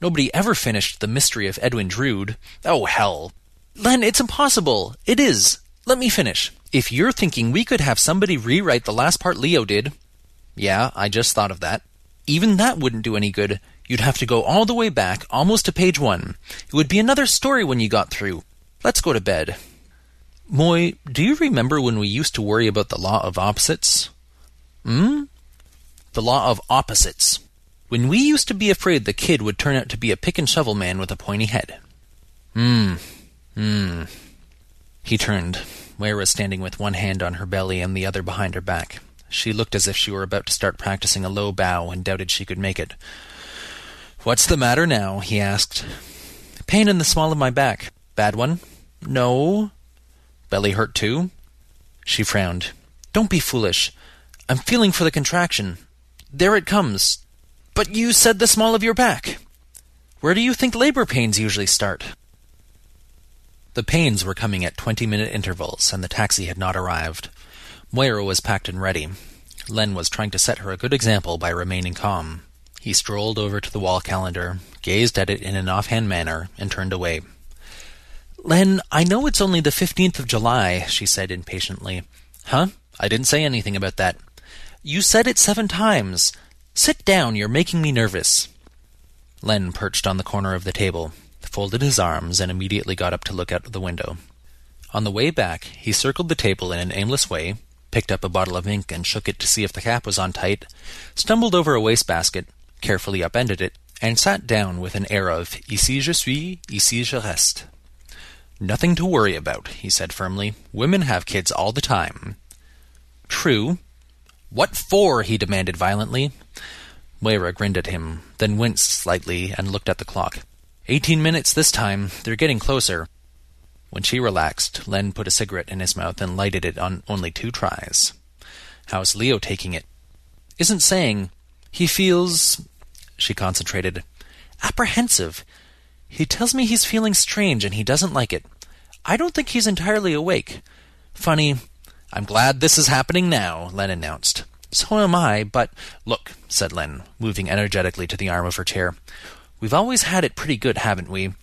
Nobody ever finished The Mystery of Edwin Drood. Oh, hell. Len, it's impossible. It is. Let me finish. If you're thinking we could have somebody rewrite the last part Leo did. Yeah, I just thought of that. Even that wouldn't do any good. You'd have to go all the way back, almost to page one. It would be another story when you got through. Let's go to bed. Moy, do you remember when we used to worry about the law of opposites? Hmm? The law of opposites. When we used to be afraid the kid would turn out to be a pick and shovel man with a pointy head. Hmm. Hmm. He turned. Moira was standing with one hand on her belly and the other behind her back. She looked as if she were about to start practicing a low bow and doubted she could make it. What's the matter now? he asked. Pain in the small of my back. Bad one? No. Belly hurt too? She frowned. Don't be foolish. I'm feeling for the contraction. There it comes. But you said the small of your back. Where do you think labor pains usually start? The pains were coming at twenty minute intervals, and the taxi had not arrived. Moira was packed and ready. Len was trying to set her a good example by remaining calm. He strolled over to the wall calendar, gazed at it in an offhand manner, and turned away. Len, I know it's only the 15th of July, she said impatiently. Huh? I didn't say anything about that. You said it seven times. Sit down, you're making me nervous. Len perched on the corner of the table, folded his arms, and immediately got up to look out of the window. On the way back, he circled the table in an aimless way, picked up a bottle of ink and shook it to see if the cap was on tight, stumbled over a wastebasket, carefully upended it, and sat down with an air of Ici je suis, ici je reste. Nothing to worry about, he said firmly. Women have kids all the time. True. What for? he demanded violently. Moira grinned at him, then winced slightly and looked at the clock. Eighteen minutes this time. They're getting closer. When she relaxed, Len put a cigarette in his mouth and lighted it on only two tries. How's Leo taking it? Isn't saying. He feels. She concentrated. Apprehensive. He tells me he's feeling strange and he doesn't like it. I don't think he's entirely awake. Funny. I'm glad this is happening now, Len announced. So am I, but. Look, said Len, moving energetically to the arm of her chair. We've always had it pretty good, haven't we?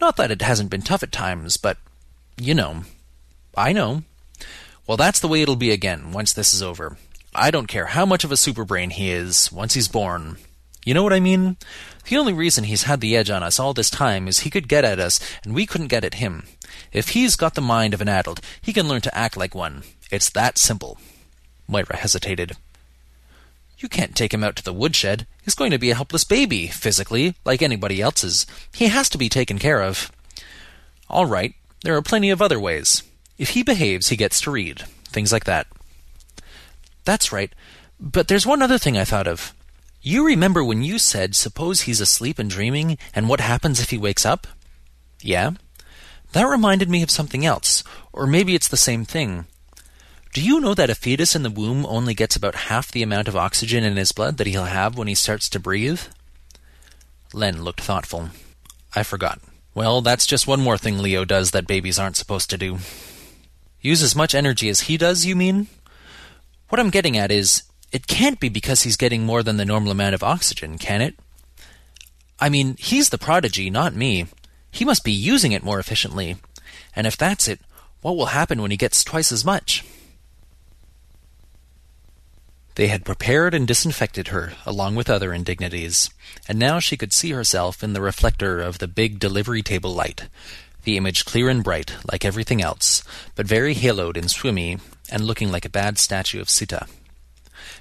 Not that it hasn't been tough at times, but. You know. I know. Well, that's the way it'll be again, once this is over. I don't care how much of a superbrain he is, once he's born. You know what I mean? The only reason he's had the edge on us all this time is he could get at us, and we couldn't get at him. If he's got the mind of an adult, he can learn to act like one. It's that simple. Moira hesitated. You can't take him out to the woodshed. He's going to be a helpless baby, physically, like anybody else's. He has to be taken care of. All right, there are plenty of other ways. If he behaves, he gets to read. Things like that. That's right. But there's one other thing I thought of. You remember when you said, suppose he's asleep and dreaming, and what happens if he wakes up? Yeah? That reminded me of something else, or maybe it's the same thing. Do you know that a fetus in the womb only gets about half the amount of oxygen in his blood that he'll have when he starts to breathe? Len looked thoughtful. I forgot. Well, that's just one more thing Leo does that babies aren't supposed to do. Use as much energy as he does, you mean? What I'm getting at is, it can't be because he's getting more than the normal amount of oxygen, can it? I mean, he's the prodigy, not me. He must be using it more efficiently. And if that's it, what will happen when he gets twice as much? They had prepared and disinfected her, along with other indignities, and now she could see herself in the reflector of the big delivery table light, the image clear and bright, like everything else, but very haloed and swimmy, and looking like a bad statue of Sita.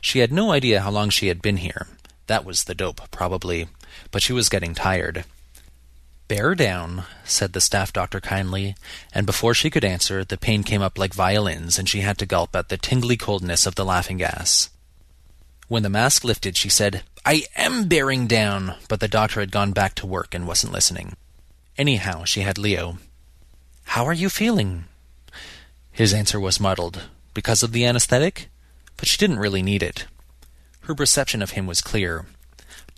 She had no idea how long she had been here. That was the dope, probably, but she was getting tired. Bear down, said the staff doctor kindly, and before she could answer, the pain came up like violins, and she had to gulp at the tingly coldness of the laughing gas. When the mask lifted, she said, I am bearing down, but the doctor had gone back to work and wasn't listening. Anyhow, she had Leo. How are you feeling? His answer was muddled. Because of the anesthetic? But she didn't really need it. Her perception of him was clear.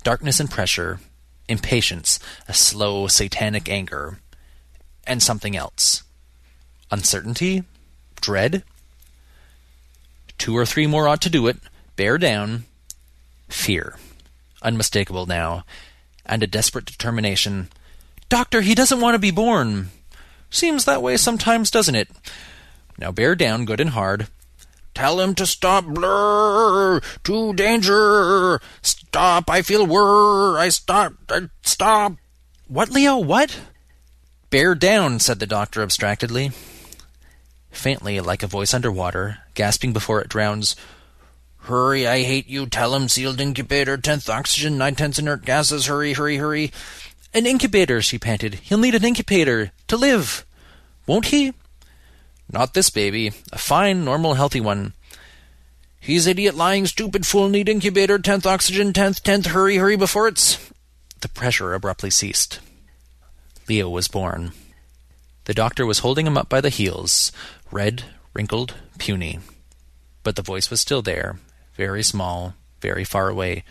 Darkness and pressure, impatience, a slow, satanic anger, and something else. Uncertainty? Dread? Two or three more ought to do it. Bear down. Fear. Unmistakable now. And a desperate determination. Doctor, he doesn't want to be born. Seems that way sometimes, doesn't it? Now bear down good and hard. Tell him to stop, blur, to danger, stop, I feel whir, I stop, I stop. What, Leo, what? Bear down, said the doctor abstractedly. Faintly, like a voice underwater, gasping before it drowns, Hurry, I hate you, tell him, sealed incubator, tenth oxygen, nine tenths inert gases, hurry, hurry, hurry. An incubator, she panted. He'll need an incubator to live. Won't he? Not this baby. A fine, normal, healthy one. He's idiot, lying, stupid, fool, need incubator, tenth oxygen, tenth, tenth, hurry, hurry before it's... The pressure abruptly ceased. Leo was born. The doctor was holding him up by the heels, red, wrinkled, puny. But the voice was still there, very small, very far away.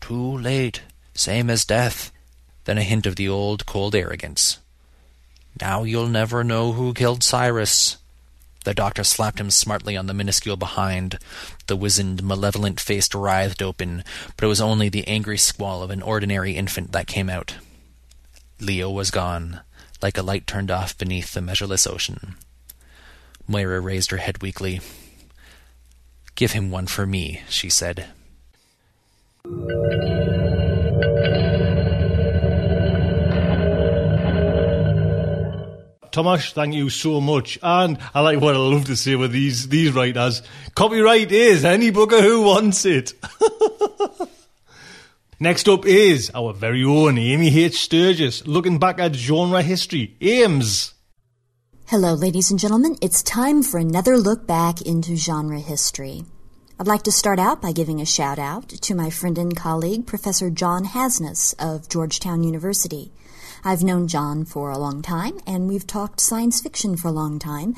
Too late, same as death. Then a hint of the old cold arrogance. Now you'll never know who killed Cyrus. The doctor slapped him smartly on the minuscule behind. The wizened, malevolent face writhed open, but it was only the angry squall of an ordinary infant that came out. Leo was gone, like a light turned off beneath the measureless ocean. Moira raised her head weakly. Give him one for me, she said. Tomasz, thank you so much. And I like what I love to say with these these writers. Copyright is any booker who wants it. Next up is our very own Amy H. Sturgis, looking back at genre history. Ames. Hello, ladies and gentlemen. It's time for another look back into genre history. I'd like to start out by giving a shout out to my friend and colleague, Professor John Hasnas of Georgetown University. I've known John for a long time, and we've talked science fiction for a long time,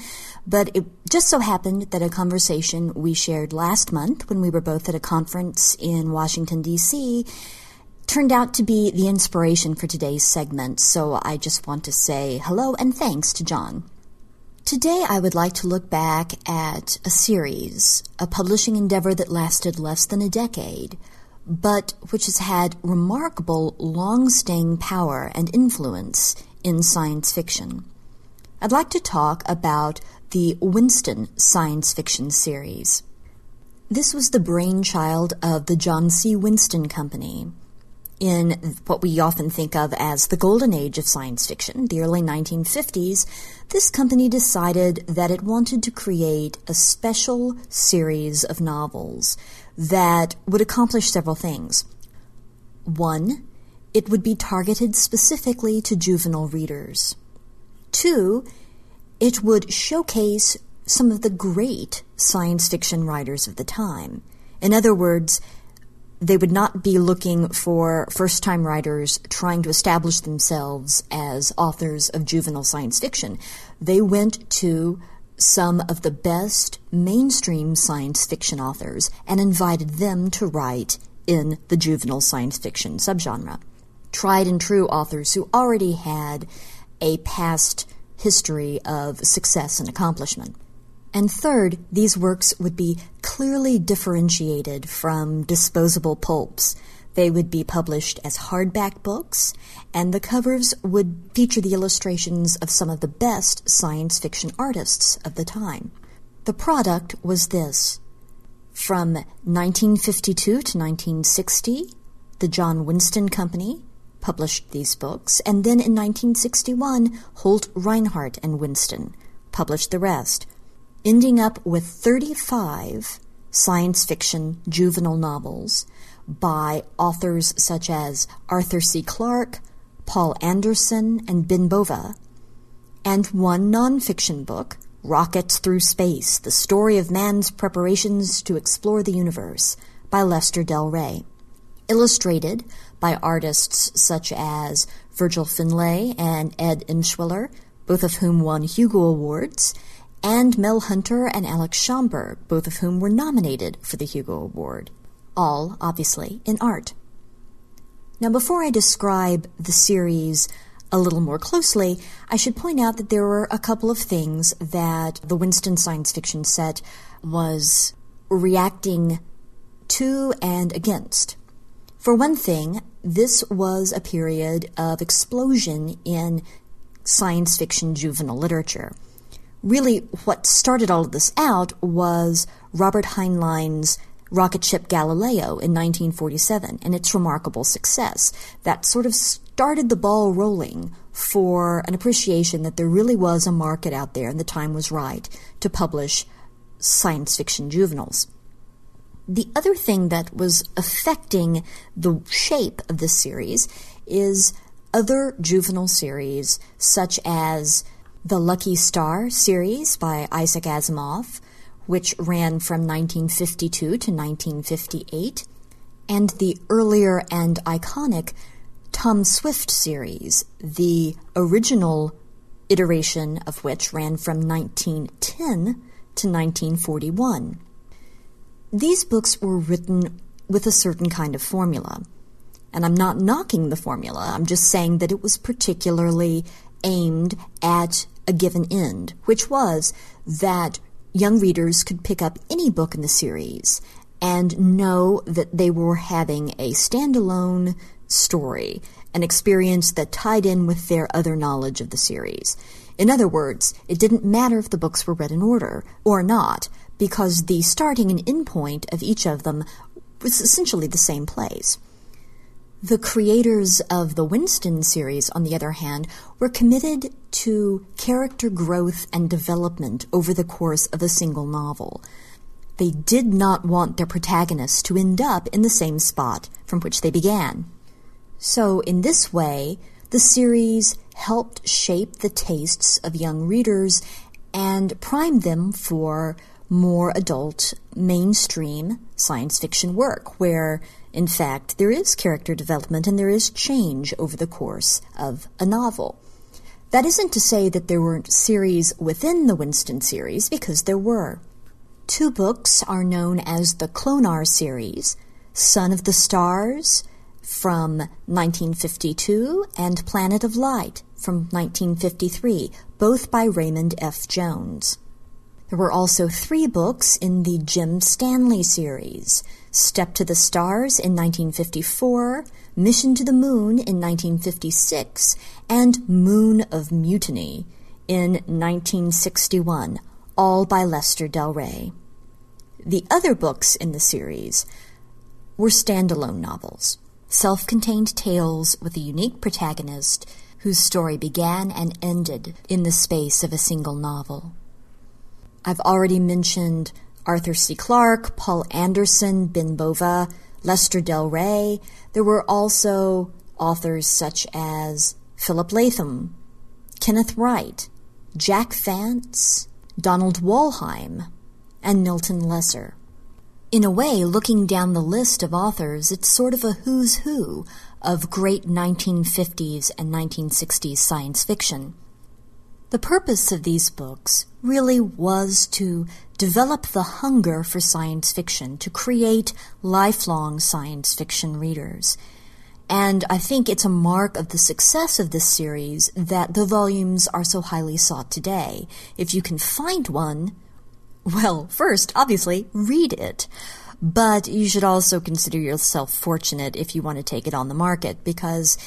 but it just so happened that a conversation we shared last month when we were both at a conference in Washington, D.C., turned out to be the inspiration for today's segment, so I just want to say hello and thanks to John. Today, I would like to look back at a series, a publishing endeavor that lasted less than a decade, but which has had remarkable long-staying power and influence in science fiction. I'd like to talk about the Winston science fiction series. This was the brainchild of the John C. Winston Company in what we often think of as the golden age of science fiction, the early 1950s, this company decided that it wanted to create a special series of novels that would accomplish several things. One, it would be targeted specifically to juvenile readers. Two, it would showcase some of the great science fiction writers of the time. In other words, they would not be looking for first time writers trying to establish themselves as authors of juvenile science fiction. They went to some of the best mainstream science fiction authors and invited them to write in the juvenile science fiction subgenre. Tried and true authors who already had a past history of success and accomplishment. And third, these works would be clearly differentiated from disposable pulps. They would be published as hardback books, and the covers would feature the illustrations of some of the best science fiction artists of the time. The product was this. From 1952 to 1960, the John Winston Company published these books, and then in 1961, Holt Rinehart and Winston published the rest ending up with 35 science fiction juvenile novels by authors such as Arthur C. Clarke, Poul Anderson, and Ben Bova, and one nonfiction book, Rockets Through Space The Story of Man's Preparations to Explore the Universe, by Lester Del Rey. Illustrated by artists such as Virgil Finlay and Ed Emshwiller, both of whom won Hugo Awards, and Mel Hunter and Alex Schomburg, both of whom were nominated for the Hugo Award. All, obviously, in art. Now, before I describe the series a little more closely, I should point out that there were a couple of things that the Winston science fiction set was reacting to and against. For one thing, this was a period of explosion in science fiction juvenile literature really what started all of this out was Robert Heinlein's rocket ship Galileo in 1947 and its remarkable success. That sort of started the ball rolling for an appreciation that there really was a market out there and the time was right to publish science fiction juveniles. The other thing that was affecting the shape of this series is other juvenile series such as the Lucky Star series by Isaac Asimov, which ran from 1952 to 1958, and the earlier and iconic Tom Swift series, the original iteration of which ran from 1910 to 1941. These books were written with a certain kind of formula. And I'm not knocking the formula, I'm just saying that it was particularly aimed at a given end, which was that young readers could pick up any book in the series and know that they were having a standalone story, an experience that tied in with their other knowledge of the series. In other words, it didn't matter if the books were read in order or not, because the starting and end point of each of them was essentially the same place. The creators of the Winston series, on the other hand, were committed to character growth and development over the course of a single novel. They did not want their protagonists to end up in the same spot from which they began. So, in this way, the series helped shape the tastes of young readers and primed them for more adult, mainstream science fiction work, where, in fact, there is character development and there is change over the course of a novel. That isn't to say that there weren't series within the Winston series, because there were. Two books are known as the Clonar series Son of the Stars from 1952 and Planet of Light from 1953, both by Raymond F. Jones. There were also three books in the Jim Stanley series Step to the Stars in 1954, Mission to the Moon in 1956, and Moon of Mutiny in 1961, all by Lester Del Rey. The other books in the series were standalone novels, self contained tales with a unique protagonist whose story began and ended in the space of a single novel. I've already mentioned Arthur C. Clarke, Poul Anderson, Ben Bova, Lester Del Rey. There were also authors such as Philip Latham, Kenneth Wright, Jack Vance, Donald Wollheim, and Milton Lesser. In a way, looking down the list of authors, it's sort of a who's who of great 1950s and 1960s science fiction. The purpose of these books really was to develop the hunger for science fiction, to create lifelong science fiction readers. And I think it's a mark of the success of this series that the volumes are so highly sought today. If you can find one, well, first, obviously, read it. But you should also consider yourself fortunate if you want to take it on the market because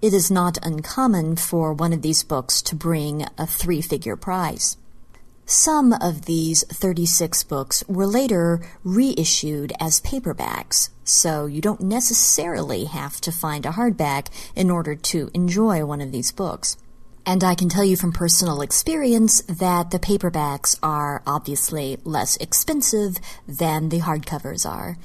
it is not uncommon for one of these books to bring a three figure prize. Some of these 36 books were later reissued as paperbacks, so you don't necessarily have to find a hardback in order to enjoy one of these books. And I can tell you from personal experience that the paperbacks are obviously less expensive than the hardcovers are.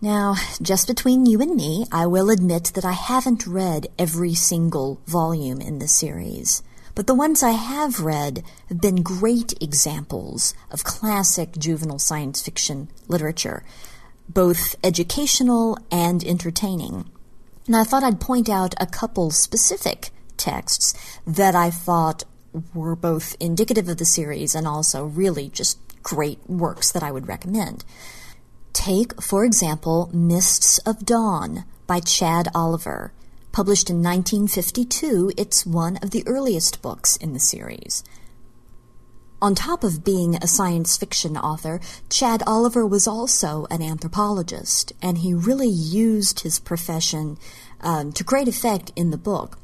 Now, just between you and me, I will admit that I haven't read every single volume in the series. But the ones I have read have been great examples of classic juvenile science fiction literature, both educational and entertaining. And I thought I'd point out a couple specific texts that I thought were both indicative of the series and also really just great works that I would recommend. Take, for example, Mists of Dawn by Chad Oliver. Published in 1952, it's one of the earliest books in the series. On top of being a science fiction author, Chad Oliver was also an anthropologist, and he really used his profession um, to great effect in the book.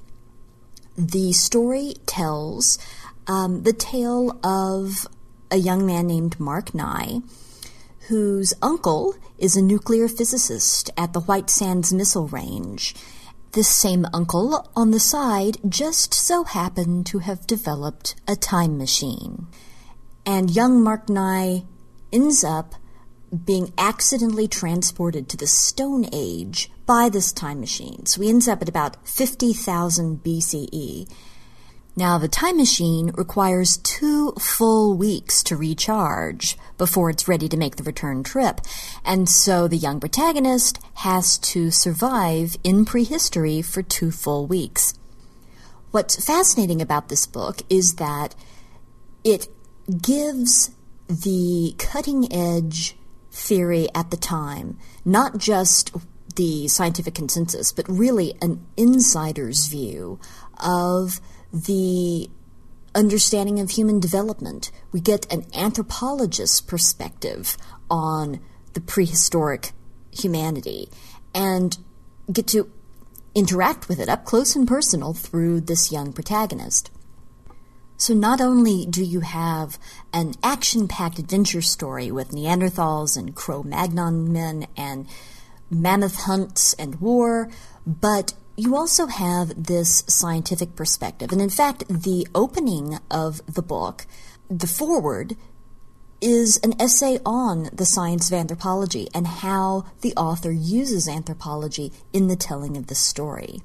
The story tells um, the tale of a young man named Mark Nye whose uncle is a nuclear physicist at the White Sands Missile Range. This same uncle, on the side, just so happened to have developed a time machine. And young Mark Nye ends up being accidentally transported to the Stone Age by this time machine. So he ends up at about 50,000 BCE now, the time machine requires two full weeks to recharge before it's ready to make the return trip, and so the young protagonist has to survive in prehistory for two full weeks. What's fascinating about this book is that it gives the cutting edge theory at the time, not just the scientific consensus, but really an insider's view of the understanding of human development. We get an anthropologist's perspective on the prehistoric humanity and get to interact with it up close and personal through this young protagonist. So not only do you have an action-packed adventure story with Neanderthals and Cro-Magnon men and mammoth hunts and war, but you also have this scientific perspective. And in fact, the opening of the book, the foreword, is an essay on the science of anthropology and how the author uses anthropology in the telling of the story.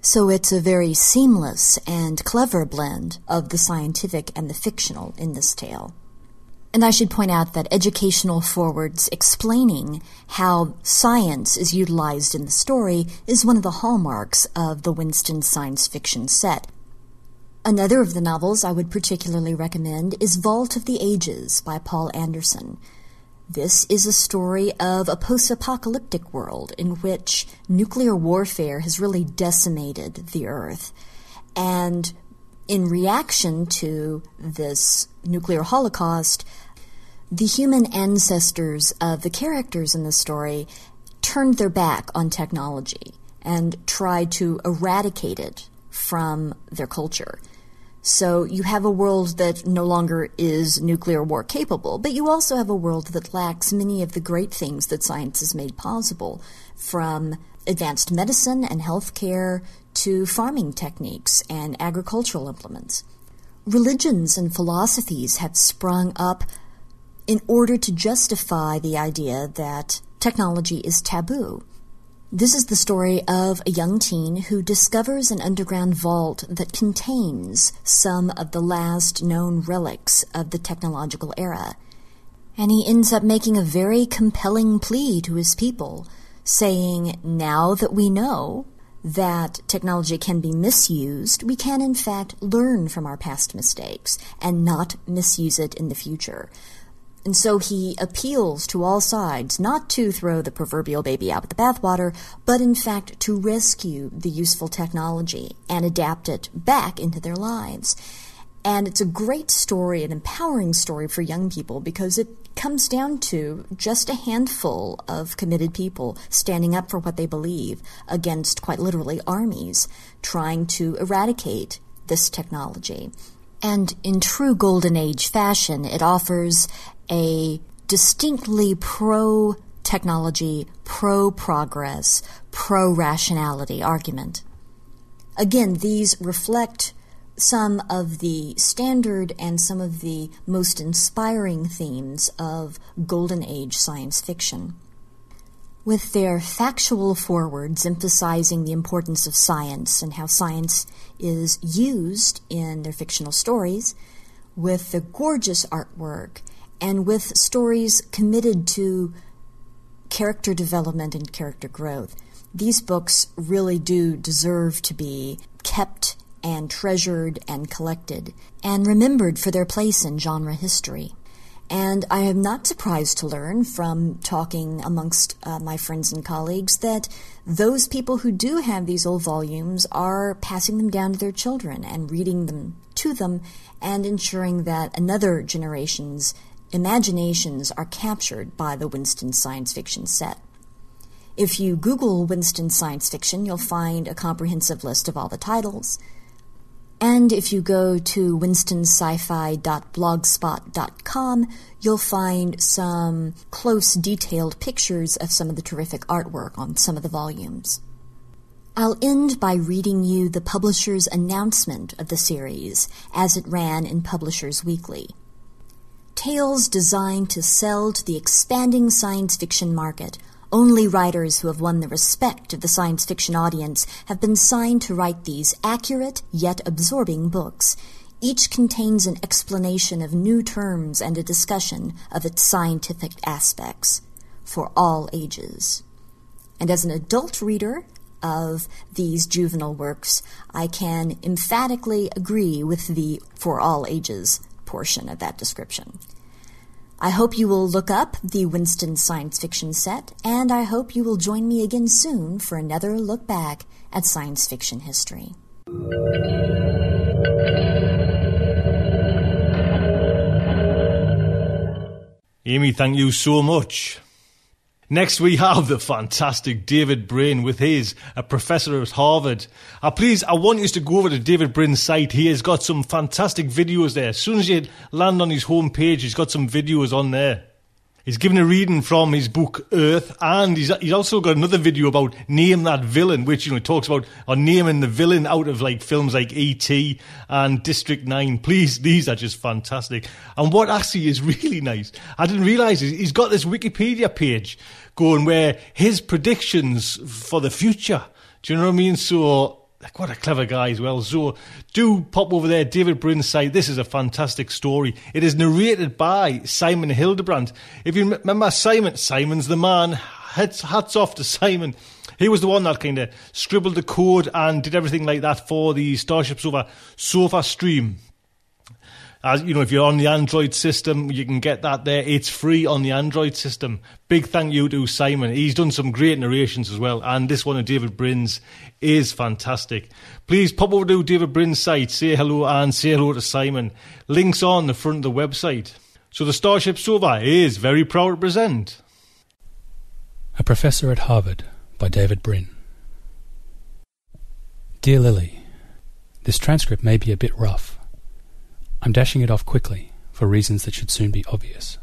So it's a very seamless and clever blend of the scientific and the fictional in this tale. And I should point out that educational forwards explaining how science is utilized in the story is one of the hallmarks of the Winston science fiction set. Another of the novels I would particularly recommend is Vault of the Ages by Poul Anderson. This is a story of a post apocalyptic world in which nuclear warfare has really decimated the Earth. And in reaction to this nuclear holocaust, the human ancestors of the characters in the story turned their back on technology and tried to eradicate it from their culture. So you have a world that no longer is nuclear war capable, but you also have a world that lacks many of the great things that science has made possible, from advanced medicine and healthcare to farming techniques and agricultural implements. Religions and philosophies have sprung up in order to justify the idea that technology is taboo this is the story of a young teen who discovers an underground vault that contains some of the last known relics of the technological era. And he ends up making a very compelling plea to his people, saying, now that we know that technology can be misused, we can in fact learn from our past mistakes and not misuse it in the future. And so he appeals to all sides not to throw the proverbial baby out with the bathwater, but in fact to rescue the useful technology and adapt it back into their lives. And it's a great story, an empowering story for young people because it comes down to just a handful of committed people standing up for what they believe against quite literally armies trying to eradicate this technology. And in true Golden Age fashion, it offers a distinctly pro technology, pro progress, pro rationality argument. Again, these reflect some of the standard and some of the most inspiring themes of Golden Age science fiction. With their factual forewords emphasizing the importance of science and how science is used in their fictional stories, with the gorgeous artwork and with stories committed to character development and character growth. These books really do deserve to be kept and treasured and collected and remembered for their place in genre history. And I am not surprised to learn from talking amongst uh, my friends and colleagues that those people who do have these old volumes are passing them down to their children and reading them to them and ensuring that another generation's imaginations are captured by the Winston science fiction set. If you Google Winston science fiction, you'll find a comprehensive list of all the titles. And if you go to winstonsci-fi.blogspot.com, you'll find some close detailed pictures of some of the terrific artwork on some of the volumes. I'll end by reading you the publisher's announcement of the series as it ran in Publishers Weekly tales designed to sell to the expanding science fiction market. Only writers who have won the respect of the science fiction audience have been signed to write these accurate yet absorbing books. Each contains an explanation of new terms and a discussion of its scientific aspects for all ages. And as an adult reader of these juvenile works, I can emphatically agree with the for all ages portion of that description. I hope you will look up the Winston science fiction set, and I hope you will join me again soon for another look back at science fiction history. Amy, thank you so much. Next, we have the fantastic David Brin with his a professor at Harvard. Uh, please, I want you to go over to David Brin's site. He has got some fantastic videos there. As soon as you land on his homepage, he's got some videos on there. He's given a reading from his book Earth, and he's he's also got another video about name that villain, which you know talks about on naming the villain out of like films like E.T. and District Nine. Please, these are just fantastic. And what actually is really nice, I didn't realise he's got this Wikipedia page going where his predictions for the future. Do you know what I mean? So like, what a clever guy as well. So do pop over there, David Brin's site. This is a fantastic story. It is narrated by Simon Hildebrandt. If you remember Simon, Simon's the man. Hats, hats off to Simon. He was the one that kind of scribbled the code and did everything like that for the Starship Sofa Sofa Stream. As you know, if you're on the Android system, you can get that there. It's free on the Android system. Big thank you to Simon. He's done some great narrations as well, and this one of David Brin's is fantastic. Please pop over to David Brin's site, say hello, and say hello to Simon. Links on the front of the website. So the Starship Sofa is very proud to present A Professor at Harvard by David Brin. Dear Lily, this transcript may be a bit rough. I'm dashing it off quickly for reasons that should soon be obvious.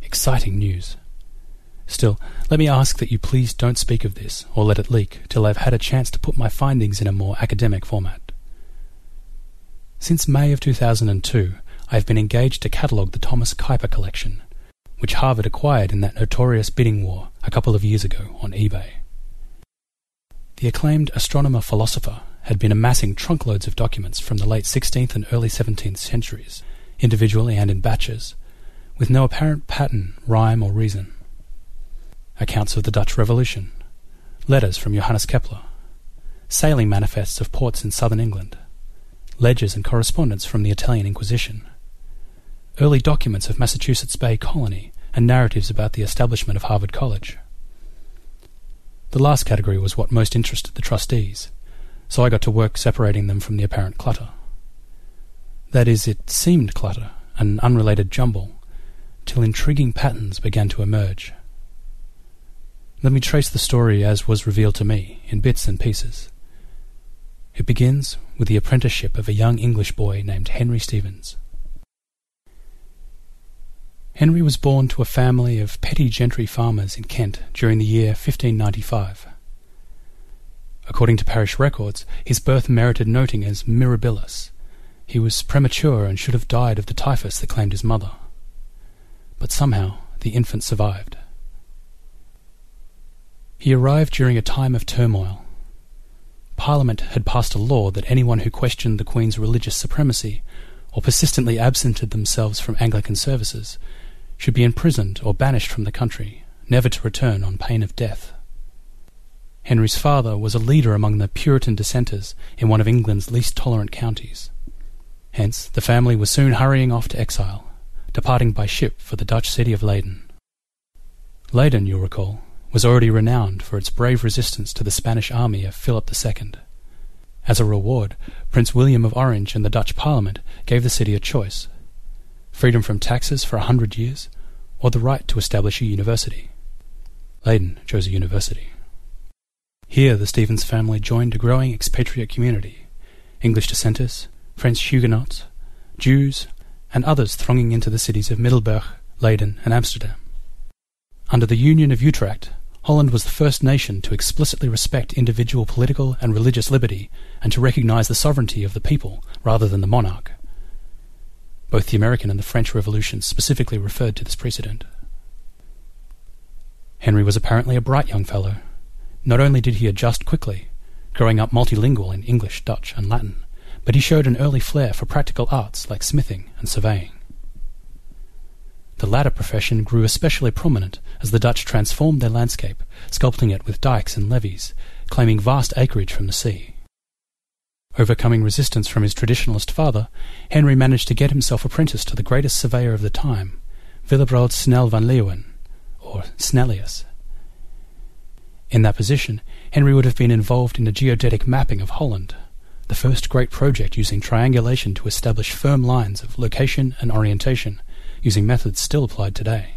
Exciting news. Still, let me ask that you please don't speak of this or let it leak till I've had a chance to put my findings in a more academic format. Since May of 2002, I have been engaged to catalogue the Thomas Kuyper collection, which Harvard acquired in that notorious bidding war a couple of years ago on eBay. The acclaimed astronomer philosopher had been amassing trunkloads of documents from the late 16th and early 17th centuries, individually and in batches, with no apparent pattern, rhyme, or reason. Accounts of the Dutch Revolution, letters from Johannes Kepler, sailing manifests of ports in southern England, ledgers and correspondence from the Italian Inquisition, early documents of Massachusetts Bay Colony, and narratives about the establishment of Harvard College. The last category was what most interested the trustees, so I got to work separating them from the apparent clutter. That is, it seemed clutter, an unrelated jumble, till intriguing patterns began to emerge. Let me trace the story as was revealed to me, in bits and pieces. It begins with the apprenticeship of a young English boy named Henry Stevens. Henry was born to a family of petty gentry farmers in Kent during the year 1595. According to parish records, his birth merited noting as mirabilis. He was premature and should have died of the typhus that claimed his mother. But somehow the infant survived. He arrived during a time of turmoil. Parliament had passed a law that anyone who questioned the Queen's religious supremacy or persistently absented themselves from Anglican services should be imprisoned or banished from the country, never to return on pain of death. Henry's father was a leader among the Puritan dissenters in one of England's least tolerant counties. Hence, the family was soon hurrying off to exile, departing by ship for the Dutch city of Leyden. Leyden, you'll recall, was already renowned for its brave resistance to the Spanish army of Philip II. As a reward, Prince William of Orange and the Dutch Parliament gave the city a choice freedom from taxes for a hundred years, or the right to establish a university. Leyden chose a university. Here the Stevens family joined a growing expatriate community English dissenters, French Huguenots, Jews, and others thronging into the cities of Middelburg, Leyden, and Amsterdam. Under the Union of Utrecht, Holland was the first nation to explicitly respect individual political and religious liberty and to recognize the sovereignty of the people rather than the monarch. Both the American and the French revolutions specifically referred to this precedent. Henry was apparently a bright young fellow not only did he adjust quickly, growing up multilingual in English, Dutch, and Latin, but he showed an early flair for practical arts like smithing and surveying. The latter profession grew especially prominent as the Dutch transformed their landscape, sculpting it with dikes and levees, claiming vast acreage from the sea. Overcoming resistance from his traditionalist father, Henry managed to get himself apprenticed to the greatest surveyor of the time, Willebrord Snell van Leeuwen, or Snellius. In that position, Henry would have been involved in the geodetic mapping of Holland, the first great project using triangulation to establish firm lines of location and orientation, using methods still applied today.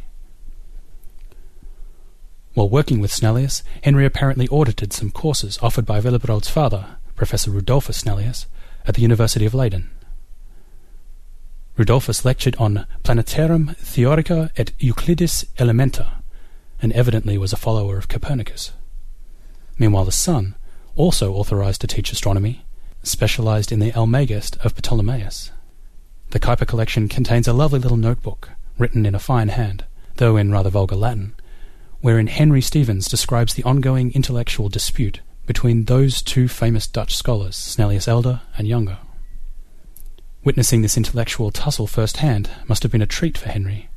While working with Snellius, Henry apparently audited some courses offered by Willebrord's father, Professor Rudolphus Snellius, at the University of Leiden. Rudolphus lectured on Planetarum Theorica et Euclidis Elementa, and evidently was a follower of Copernicus. Meanwhile, the son, also authorized to teach astronomy, specialized in the Almagest of Ptolemaeus. The Kuyper collection contains a lovely little notebook, written in a fine hand, though in rather vulgar Latin, wherein Henry Stevens describes the ongoing intellectual dispute between those two famous Dutch scholars, Snellius Elder and Younger. Witnessing this intellectual tussle firsthand must have been a treat for Henry,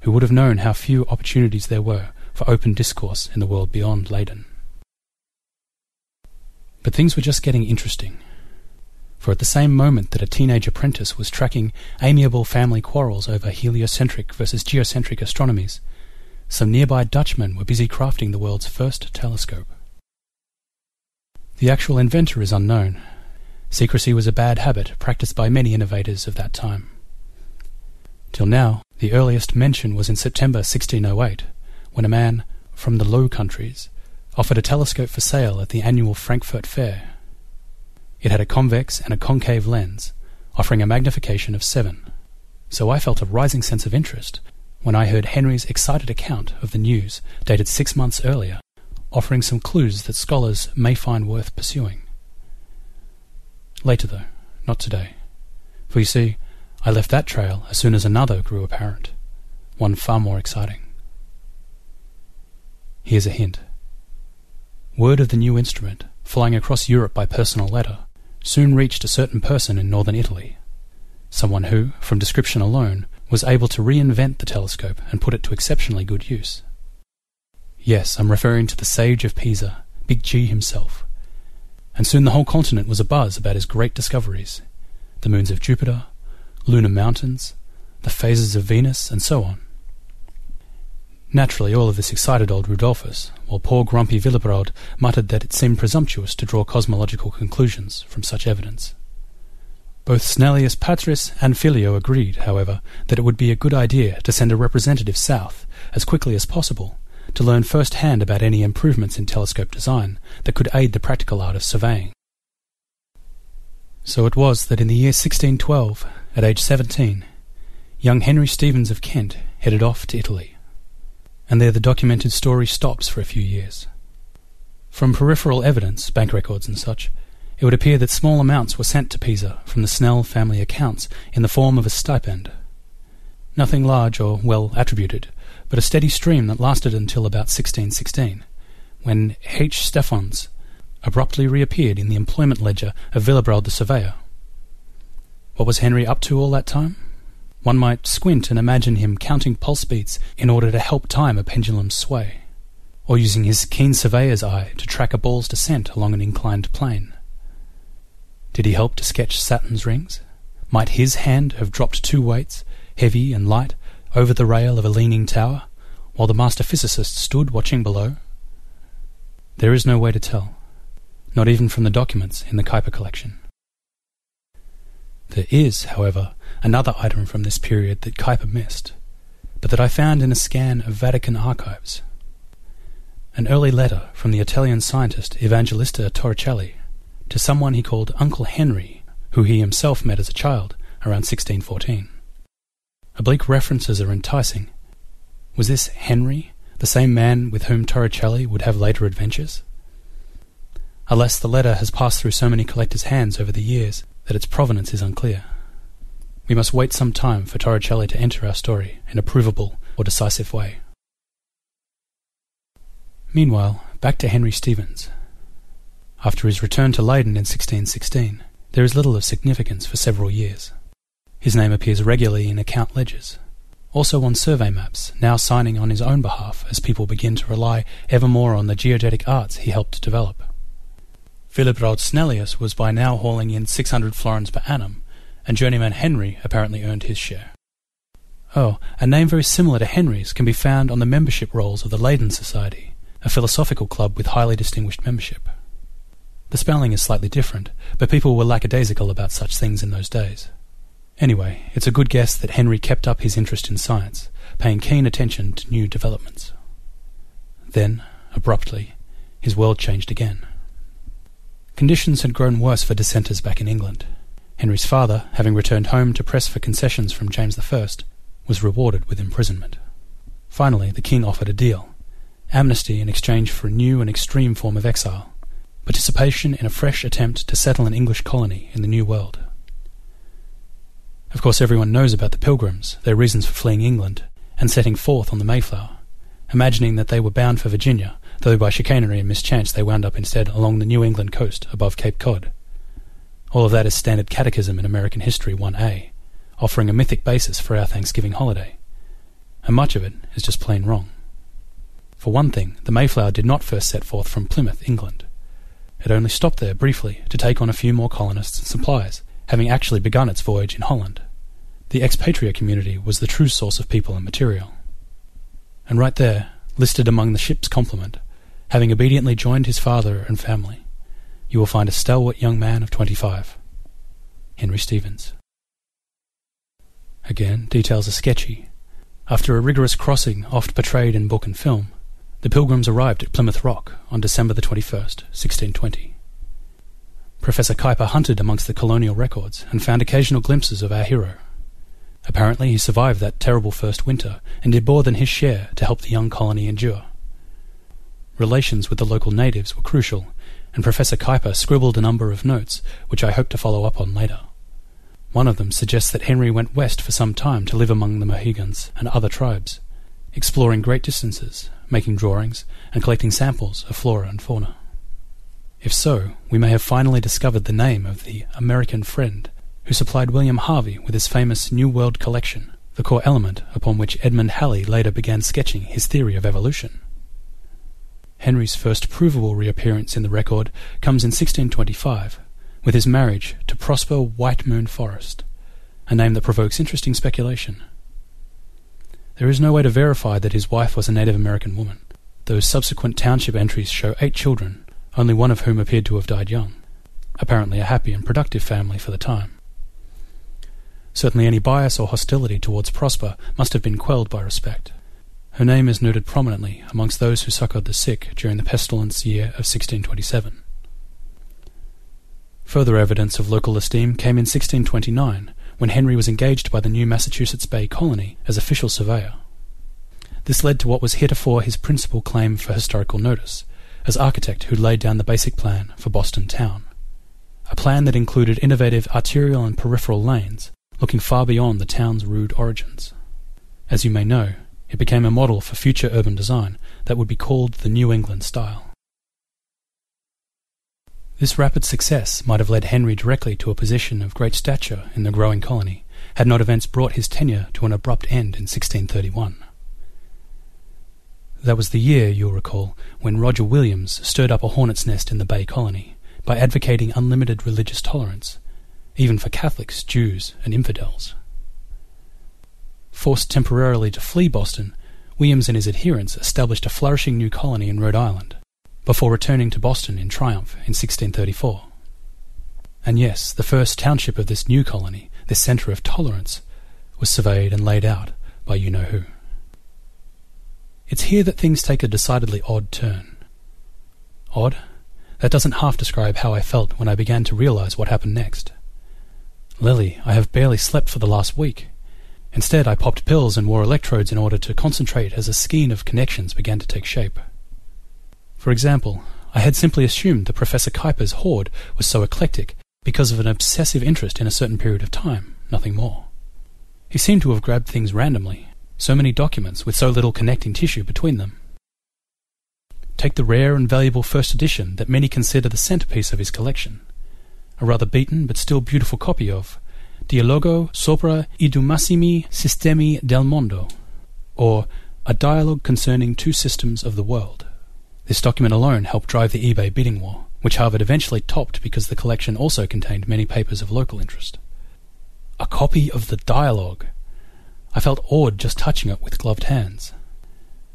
who would have known how few opportunities there were for open discourse in the world beyond Leyden. But things were just getting interesting. For at the same moment that a teenage apprentice was tracking amiable family quarrels over heliocentric versus geocentric astronomies, some nearby Dutchmen were busy crafting the world's first telescope. The actual inventor is unknown. Secrecy was a bad habit practiced by many innovators of that time. Till now, the earliest mention was in September 1608, when a man from the Low Countries offered a telescope for sale at the annual Frankfurt Fair. It had a convex and a concave lens, offering a magnification of seven. So I felt a rising sense of interest when I heard Henry's excited account of the news dated six months earlier, offering some clues that scholars may find worth pursuing. Later, though, not today. For you see, I left that trail as soon as another grew apparent, one far more exciting. Here's a hint. Word of the new instrument, flying across Europe by personal letter, soon reached a certain person in northern Italy, someone who, from description alone, was able to reinvent the telescope and put it to exceptionally good use. Yes, I'm referring to the sage of Pisa, Big G himself. And soon the whole continent was abuzz about his great discoveries the moons of Jupiter, lunar mountains, the phases of Venus, and so on. Naturally, all of this excited old Rudolphus, while poor grumpy Willebrord muttered that it seemed presumptuous to draw cosmological conclusions from such evidence. Both Snellius Patris and Filio agreed, however, that it would be a good idea to send a representative south as quickly as possible to learn first hand about any improvements in telescope design that could aid the practical art of surveying. So it was that in the year 1612, at age 17, young Henry Stevens of Kent headed off to Italy. And there the documented story stops for a few years. From peripheral evidence, bank records and such, it would appear that small amounts were sent to Pisa from the Snell family accounts in the form of a stipend. Nothing large or well attributed, but a steady stream that lasted until about 1616, when H. Stephans abruptly reappeared in the employment ledger of Willebrord the surveyor. What was Henry up to all that time? One might squint and imagine him counting pulse beats in order to help time a pendulum's sway, or using his keen surveyor's eye to track a ball's descent along an inclined plane. Did he help to sketch Saturn's rings? Might his hand have dropped two weights, heavy and light, over the rail of a leaning tower, while the master physicist stood watching below? There is no way to tell, not even from the documents in the Kuyper collection. There is, however, another item from this period that Kuyper missed, but that I found in a scan of Vatican archives. An early letter from the Italian scientist Evangelista Torricelli to someone he called Uncle Henry, who he himself met as a child around 1614. Oblique references are enticing. Was this Henry, the same man with whom Torricelli would have later adventures? Alas, the letter has passed through so many collectors' hands over the years that its provenance is unclear. We must wait some time for Torricelli to enter our story in a provable or decisive way. Meanwhile, back to Henry Stevens, after his return to Leyden in 1616, there is little of significance for several years. His name appears regularly in account ledgers, also on survey maps, now signing on his own behalf as people begin to rely ever more on the geodetic arts he helped develop. Willebrord Snellius was by now hauling in 600 florins per annum, and journeyman Henry apparently earned his share. Oh, a name very similar to Henry's can be found on the membership rolls of the Leyden Society, a philosophical club with highly distinguished membership. The spelling is slightly different, but people were lackadaisical about such things in those days. Anyway, it's a good guess that Henry kept up his interest in science, paying keen attention to new developments. Then, abruptly, his world changed again. Conditions had grown worse for dissenters back in England. Henry's father, having returned home to press for concessions from James I, was rewarded with imprisonment. Finally, the king offered a deal amnesty in exchange for a new and extreme form of exile, participation in a fresh attempt to settle an English colony in the New World. Of course, everyone knows about the Pilgrims, their reasons for fleeing England, and setting forth on the Mayflower, imagining that they were bound for Virginia, though by chicanery and mischance they wound up instead along the New England coast above Cape Cod. All of that is standard catechism in American History 1A, offering a mythic basis for our Thanksgiving holiday. And much of it is just plain wrong. For one thing, the Mayflower did not first set forth from Plymouth, England. It only stopped there briefly to take on a few more colonists and supplies, having actually begun its voyage in Holland. The expatriate community was the true source of people and material. And right there, listed among the ship's complement, having obediently joined his father and family, you will find a stalwart young man of twenty-five, Henry Stevens. Again, details are sketchy. After a rigorous crossing oft portrayed in book and film, the pilgrims arrived at Plymouth Rock on December the 21st, 1620. Professor Kuyper hunted amongst the colonial records and found occasional glimpses of our hero. Apparently he survived that terrible first winter and did more than his share to help the young colony endure. Relations with the local natives were crucial, and Professor Kuyper scribbled a number of notes, which I hope to follow up on later. One of them suggests that Henry went west for some time to live among the Mohegans and other tribes, exploring great distances, making drawings, and collecting samples of flora and fauna. If so, we may have finally discovered the name of the American friend who supplied William Harvey with his famous New World collection, the core element upon which Edmund Halley later began sketching his theory of evolution. Henry's first provable reappearance in the record comes in 1625, with his marriage to Prosper White Moon Forrest, a name that provokes interesting speculation. There is no way to verify that his wife was a Native American woman, though subsequent township entries show eight children only one of whom appeared to have died young, apparently a happy and productive family for the time. Certainly any bias or hostility towards Prosper must have been quelled by respect. Her name is noted prominently amongst those who succoured the sick during the pestilence year of 1627. Further evidence of local esteem came in 1629, when Henry was engaged by the new Massachusetts Bay Colony as official surveyor. This led to what was heretofore his principal claim for historical notice, as architect who laid down the basic plan for Boston Town. A plan that included innovative arterial and peripheral lanes, looking far beyond the town's rude origins. As you may know, it became a model for future urban design that would be called the New England style. This rapid success might have led Henry directly to a position of great stature in the growing colony, had not events brought his tenure to an abrupt end in 1631. That was the year, you'll recall, when Roger Williams stirred up a hornet's nest in the Bay Colony by advocating unlimited religious tolerance, even for Catholics, Jews, and infidels. Forced temporarily to flee Boston, Williams and his adherents established a flourishing new colony in Rhode Island, before returning to Boston in triumph in 1634. And yes, the first township of this new colony, this centre of tolerance, was surveyed and laid out by you know who. It's here that things take a decidedly odd turn. Odd? That doesn't half describe how I felt when I began to realize what happened next. Lily, I have barely slept for the last week. Instead, I popped pills and wore electrodes in order to concentrate as a skein of connections began to take shape. For example, I had simply assumed that Professor Kuyper's hoard was so eclectic because of an obsessive interest in a certain period of time, nothing more. He seemed to have grabbed things randomly, so many documents with so little connecting tissue between them. Take the rare and valuable first edition that many consider the centerpiece of his collection, a rather beaten but still beautiful copy of Dialogo sopra i due massimi sistemi del mondo, or A Dialogue Concerning Two Systems of the World. This document alone helped drive the eBay bidding war, which Harvard eventually topped because the collection also contained many papers of local interest. A copy of the dialogue! I felt awed just touching it with gloved hands.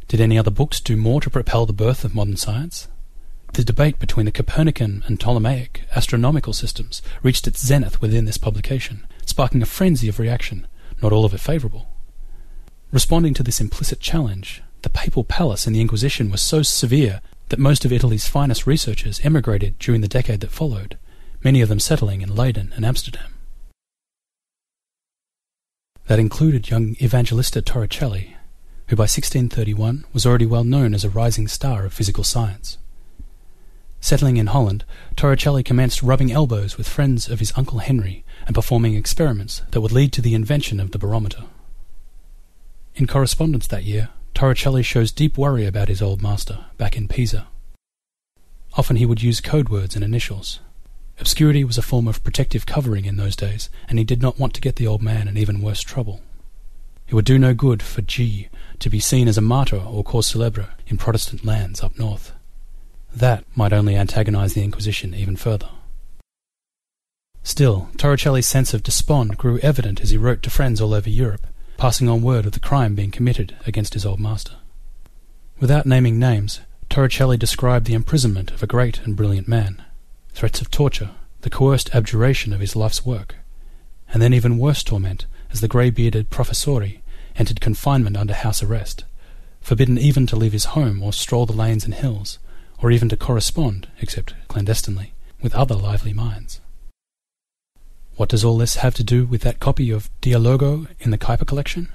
Did any other books do more to propel the birth of modern science? The debate between the Copernican and Ptolemaic astronomical systems reached its zenith within this publication, sparking a frenzy of reaction, not all of it favourable. Responding to this implicit challenge, the papal palace and the Inquisition were so severe that most of Italy's finest researchers emigrated during the decade that followed, many of them settling in Leiden and Amsterdam. That included young Evangelista Torricelli, who by 1631 was already well known as a rising star of physical science. Settling in Holland, Torricelli commenced rubbing elbows with friends of his uncle Henry and performing experiments that would lead to the invention of the barometer. In correspondence that year, Torricelli shows deep worry about his old master, back in Pisa. Often he would use code words and initials. Obscurity was a form of protective covering in those days, and he did not want to get the old man in even worse trouble. It would do no good for G to be seen as a martyr or cause célèbre in Protestant lands up north. That might only antagonize the Inquisition even further. Still, Torricelli's sense of despond grew evident as he wrote to friends all over Europe, passing on word of the crime being committed against his old master. Without naming names, Torricelli described the imprisonment of a great and brilliant man, threats of torture, the coerced abjuration of his life's work, and then even worse torment as the grey-bearded professori entered confinement under house arrest, forbidden even to leave his home or stroll the lanes and hills, or even to correspond, except clandestinely, with other lively minds. What does all this have to do with that copy of Dialogo in the Kuyper collection?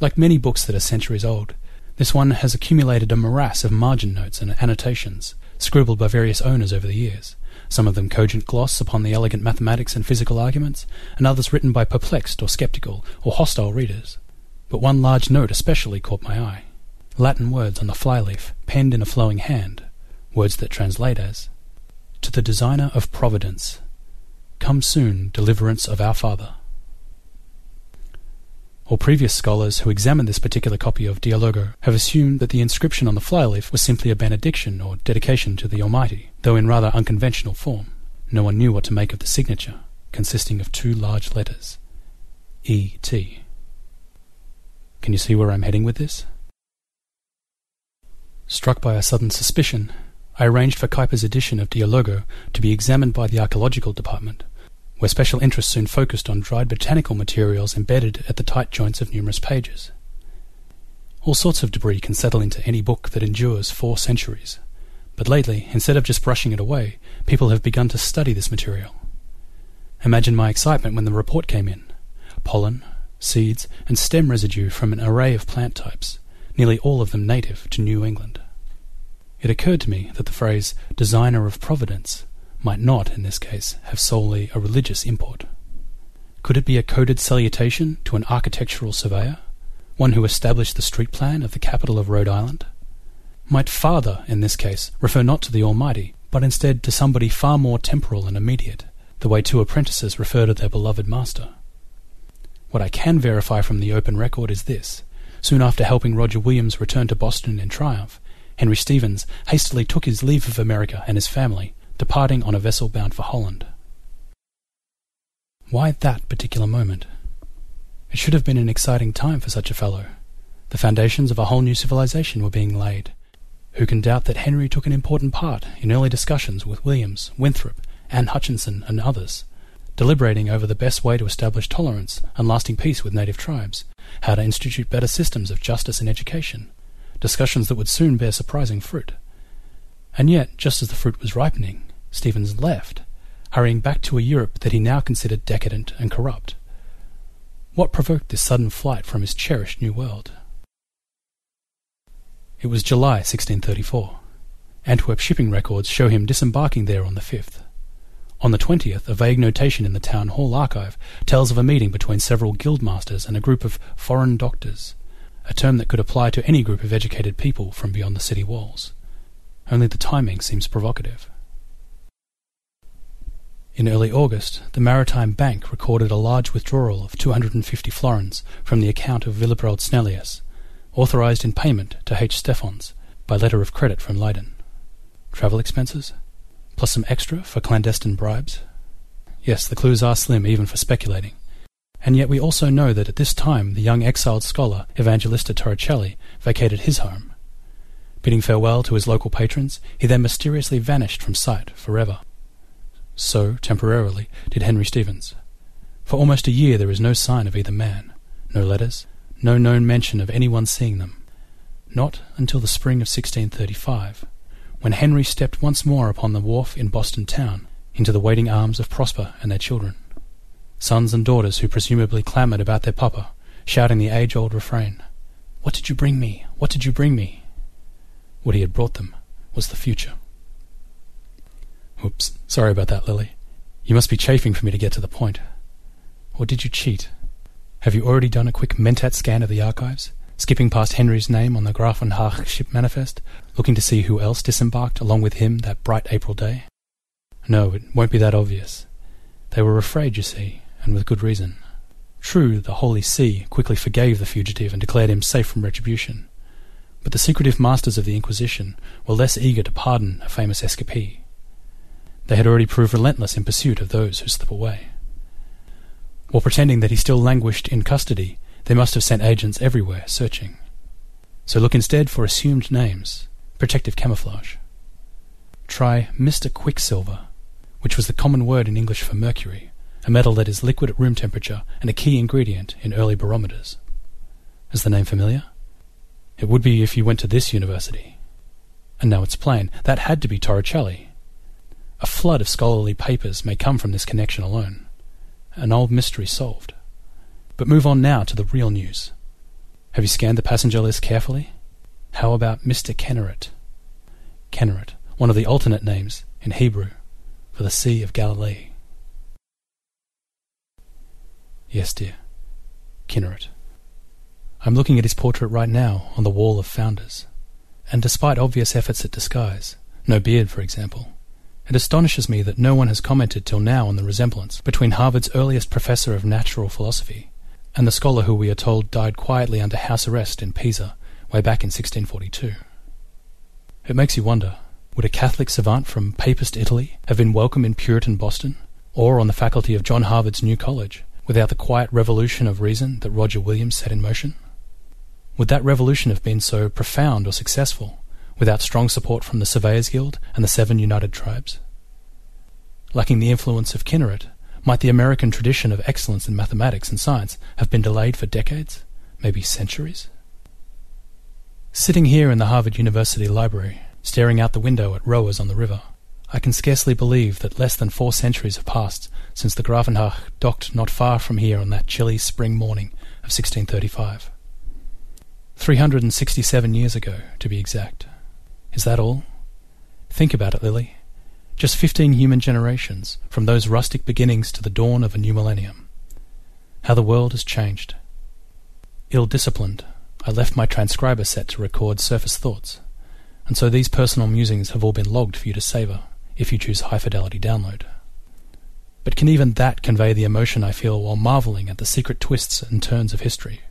Like many books that are centuries old, this one has accumulated a morass of margin notes and annotations, scribbled by various owners over the years, some of them cogent gloss upon the elegant mathematics and physical arguments, and others written by perplexed or sceptical or hostile readers. But one large note especially caught my eye. Latin words on the flyleaf, penned in a flowing hand, words that translate as To the designer of providence, come soon, deliverance of our Father. All previous scholars who examined this particular copy of Dialogo have assumed that the inscription on the flyleaf was simply a benediction or dedication to the Almighty, though in rather unconventional form. No one knew what to make of the signature, consisting of two large letters E.T. Can you see where I'm heading with this? Struck by a sudden suspicion, I arranged for Kuyper's edition of Dialogo to be examined by the archaeological department, where special interest soon focused on dried botanical materials embedded at the tight joints of numerous pages. All sorts of debris can settle into any book that endures four centuries, but lately, instead of just brushing it away, people have begun to study this material. Imagine my excitement when the report came in. Pollen, seeds, and stem residue from an array of plant types, nearly all of them native to New England. It occurred to me that the phrase designer of providence might not, in this case, have solely a religious import. Could it be a coded salutation to an architectural surveyor, one who established the street plan of the capital of Rhode Island? Might Father, in this case, refer not to the Almighty, but instead to somebody far more temporal and immediate, the way two apprentices refer to their beloved master? What I can verify from the open record is this Soon after helping Roger Williams return to Boston in triumph, Henry Stevens hastily took his leave of America and his family, departing on a vessel bound for Holland. Why that particular moment? It should have been an exciting time for such a fellow. The foundations of a whole new civilization were being laid. Who can doubt that Henry took an important part in early discussions with Williams, Winthrop, Anne Hutchinson, and others, deliberating over the best way to establish tolerance and lasting peace with native tribes, how to institute better systems of justice and education, discussions that would soon bear surprising fruit. And yet, just as the fruit was ripening, Stevens left, hurrying back to a Europe that he now considered decadent and corrupt. What provoked this sudden flight from his cherished New World? It was July 1634. Antwerp shipping records show him disembarking there on the 5th. On the 20th, a vague notation in the town hall archive tells of a meeting between several guildmasters and a group of foreign doctors, a term that could apply to any group of educated people from beyond the city walls. Only the timing seems provocative. In early August, the Maritime Bank recorded a large withdrawal of 250 florins from the account of Willebrord Snellius, authorized in payment to H. Stephans by letter of credit from Leyden. Travel expenses? Plus some extra for clandestine bribes? Yes, the clues are slim even for speculating. And yet we also know that at this time the young exiled scholar Evangelista Torricelli vacated his home. Bidding farewell to his local patrons, he then mysteriously vanished from sight forever. So, temporarily, did Henry Stevens. For almost a year there is no sign of either man, no letters, no known mention of anyone seeing them. Not until the spring of 1635, when Henry stepped once more upon the wharf in Boston town into the waiting arms of Prosper and their children sons and daughters who presumably clamoured about their papa, shouting the age-old refrain, What did you bring me? What did you bring me? What he had brought them was the future. Oops, sorry about that, Lily. You must be chafing for me to get to the point. Or did you cheat? Have you already done a quick Mentat scan of the archives, skipping past Henry's name on the Grafenhaag ship manifest, looking to see who else disembarked along with him that bright April day? No, it won't be that obvious. They were afraid, you see, and with good reason. True, the Holy See quickly forgave the fugitive and declared him safe from retribution, but the secretive masters of the Inquisition were less eager to pardon a famous escapee. They had already proved relentless in pursuit of those who slip away. While pretending that he still languished in custody, they must have sent agents everywhere searching. So look instead for assumed names, protective camouflage. Try Mr. Quicksilver, which was the common word in English for mercury, a metal that is liquid at room temperature and a key ingredient in early barometers. Is the name familiar? It would be if you went to this university. And now it's plain, that had to be Torricelli. A flood of scholarly papers may come from this connection alone. An old mystery solved. But move on now to the real news. Have you scanned the passenger list carefully? How about Mr. Kinneret? Kinneret, one of the alternate names in Hebrew for the Sea of Galilee. Yes, dear. Kinneret. I'm looking at his portrait right now on the wall of founders. And despite obvious efforts at disguise, no beard, for example, it astonishes me that no one has commented till now on the resemblance between Harvard's earliest professor of natural philosophy and the scholar who we are told died quietly under house arrest in Pisa way back in 1642. It makes you wonder, would a Catholic savant from Papist Italy have been welcome in Puritan Boston, or on the faculty of John Harvard's new college? without the quiet revolution of reason that Roger Williams set in motion? Would that revolution have been so profound or successful without strong support from the Surveyors Guild and the Seven United Tribes? Lacking the influence of Kinneret, might the American tradition of excellence in mathematics and science have been delayed for decades, maybe centuries? Sitting here in the Harvard University Library, staring out the window at rowers on the river, I can scarcely believe that less than four centuries have passed since the Grafenhaag docked not far from here on that chilly spring morning of 1635. 367 years ago, to be exact. Is that all? Think about it, Lily. Just 15 human generations, from those rustic beginnings to the dawn of a new millennium. How the world has changed. Ill-disciplined, I left my transcriber set to record surface thoughts, and so these personal musings have all been logged for you to savour if you choose high fidelity download. But can even that convey the emotion I feel while marveling at the secret twists and turns of history?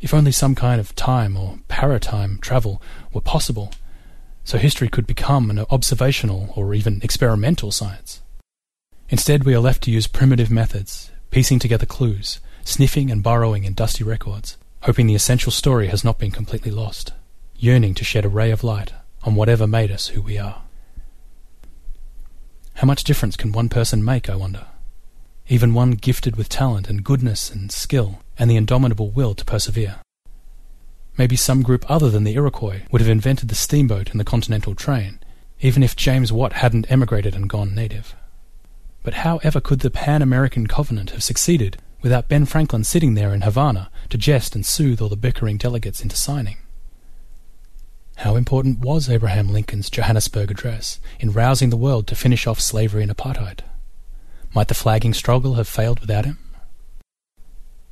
If only some kind of time or paratime travel were possible, so history could become an observational or even experimental science. Instead, we are left to use primitive methods, piecing together clues, sniffing and burrowing in dusty records, hoping the essential story has not been completely lost, yearning to shed a ray of light on whatever made us who we are. How much difference can one person make, I wonder? Even one gifted with talent and goodness and skill and the indomitable will to persevere. Maybe some group other than the Iroquois would have invented the steamboat and the continental train, even if James Watt hadn't emigrated and gone native. But how ever could the Pan American Covenant have succeeded without Ben Franklin sitting there in Havana to jest and soothe all the bickering delegates into signing? How important was Abraham Lincoln's Johannesburg Address in rousing the world to finish off slavery and apartheid? Might the flagging struggle have failed without him?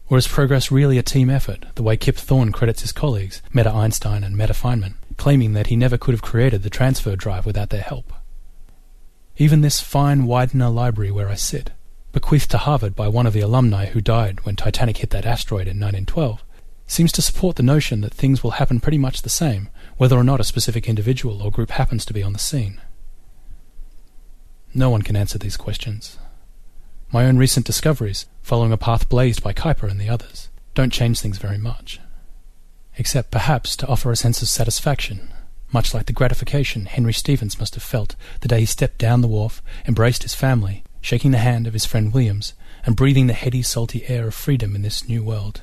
Or is progress really a team effort, the way Kip Thorne credits his colleagues, Meta Einstein and Meta Feynman, claiming that he never could have created the transfer drive without their help? Even this fine Widener library where I sit, bequeathed to Harvard by one of the alumni who died when Titanic hit that asteroid in 1912, seems to support the notion that things will happen pretty much the same, whether or not a specific individual or group happens to be on the scene. No one can answer these questions. My own recent discoveries, following a path blazed by Kuyper and the others, don't change things very much. Except perhaps to offer a sense of satisfaction, much like the gratification Henry Stevens must have felt the day he stepped down the wharf, embraced his family, shaking the hand of his friend Williams, and breathing the heady, salty air of freedom in this new world.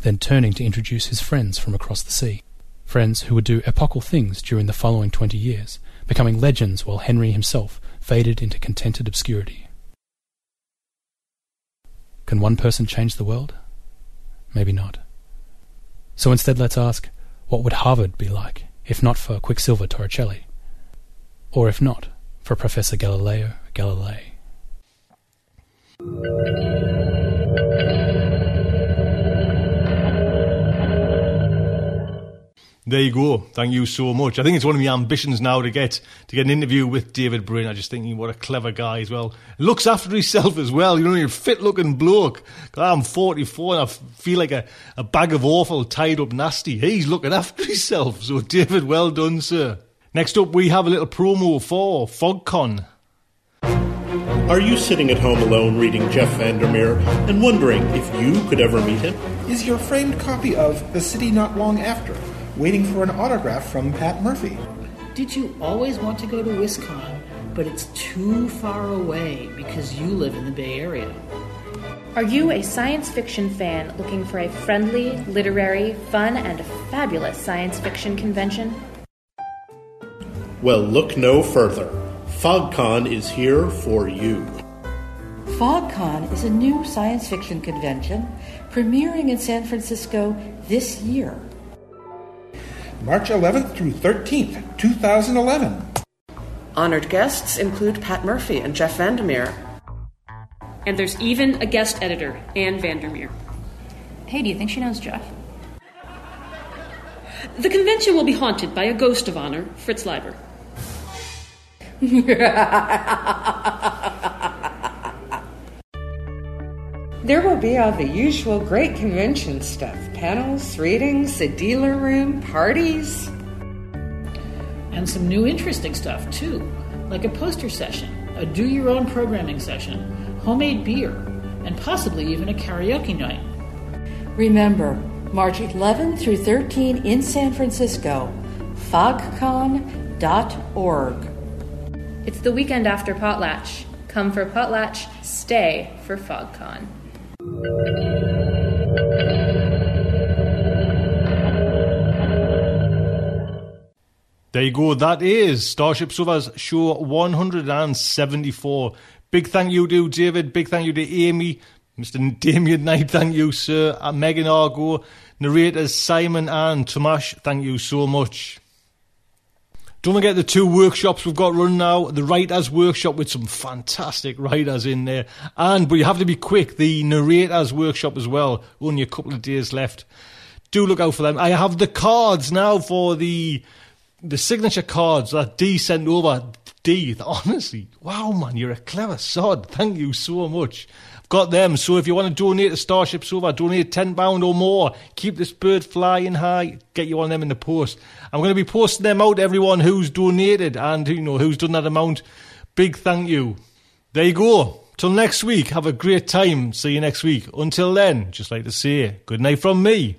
Then turning to introduce his friends from across the sea. Friends who would do epochal things during the following twenty years, becoming legends while Henry himself faded into contented obscurity. Can one person change the world? Maybe not. So instead, let's ask what would Harvard be like if not for Quicksilver Torricelli? Or if not, for Professor Galileo Galilei? There you go. Thank you so much. I think it's one of my ambitions now to get to get an interview with David Brin. I just thinking what a clever guy as well. Looks after himself as well. You know, you're a fit looking bloke. I'm 44 and I feel like a, a bag of awful tied up nasty. He's looking after himself. So David, well done, sir. Next up, we have a little promo for FogCon. Are you sitting at home alone reading Jeff Vandermeer and wondering if you could ever meet him? Is your framed copy of The City Not Long After waiting for an autograph from Pat Murphy? Did you always want to go to WisCon, but it's too far away because you live in the Bay Area? Are you a science fiction fan looking for a friendly, literary, fun, and fabulous science fiction convention? Well, look no further. FogCon is here for you. FogCon is a new science fiction convention premiering in San Francisco this year. March 11th through 13th, 2011. Honored guests include Pat Murphy and Jeff Vandermeer. And there's even a guest editor, Anne Vandermeer. Hey, do you think she knows Jeff? The convention will be haunted by a ghost of honor, Fritz Leiber. There will be all the usual great convention stuff panels, readings, a dealer room, parties. And some new interesting stuff, too, like a poster session, a do your own programming session, homemade beer, and possibly even a karaoke night. Remember, March 11 through 13 in San Francisco, fogcon.org. It's the weekend after Potlatch. Come for Potlatch, stay for FogCon. There you go. That is Starship Sofa's show 174. Big thank you to David. Big thank you to Amy. Mr. Damien Knight, thank you, sir. Uh, Megan Argo. Narrators Simon and Tomash, thank you so much. Don't forget the two workshops we've got running now. The writers workshop with some fantastic writers in there. And, but you have to be quick, the narrators workshop as well. Only a couple of days left. Do look out for them. I have the cards now for the the signature cards that D sent over. D, honestly, wow, man, you're a clever sod. Thank you so much. Got them. So if you want to donate to Starship Sofa, donate £10 or more. Keep this bird flying high. Get you on them in the post. I'm going to be posting them out, everyone who's donated and, you know, who's done that amount. Big thank you. There you go. Till next week, have a great time. See you next week. Until then, just like to say, good night from me.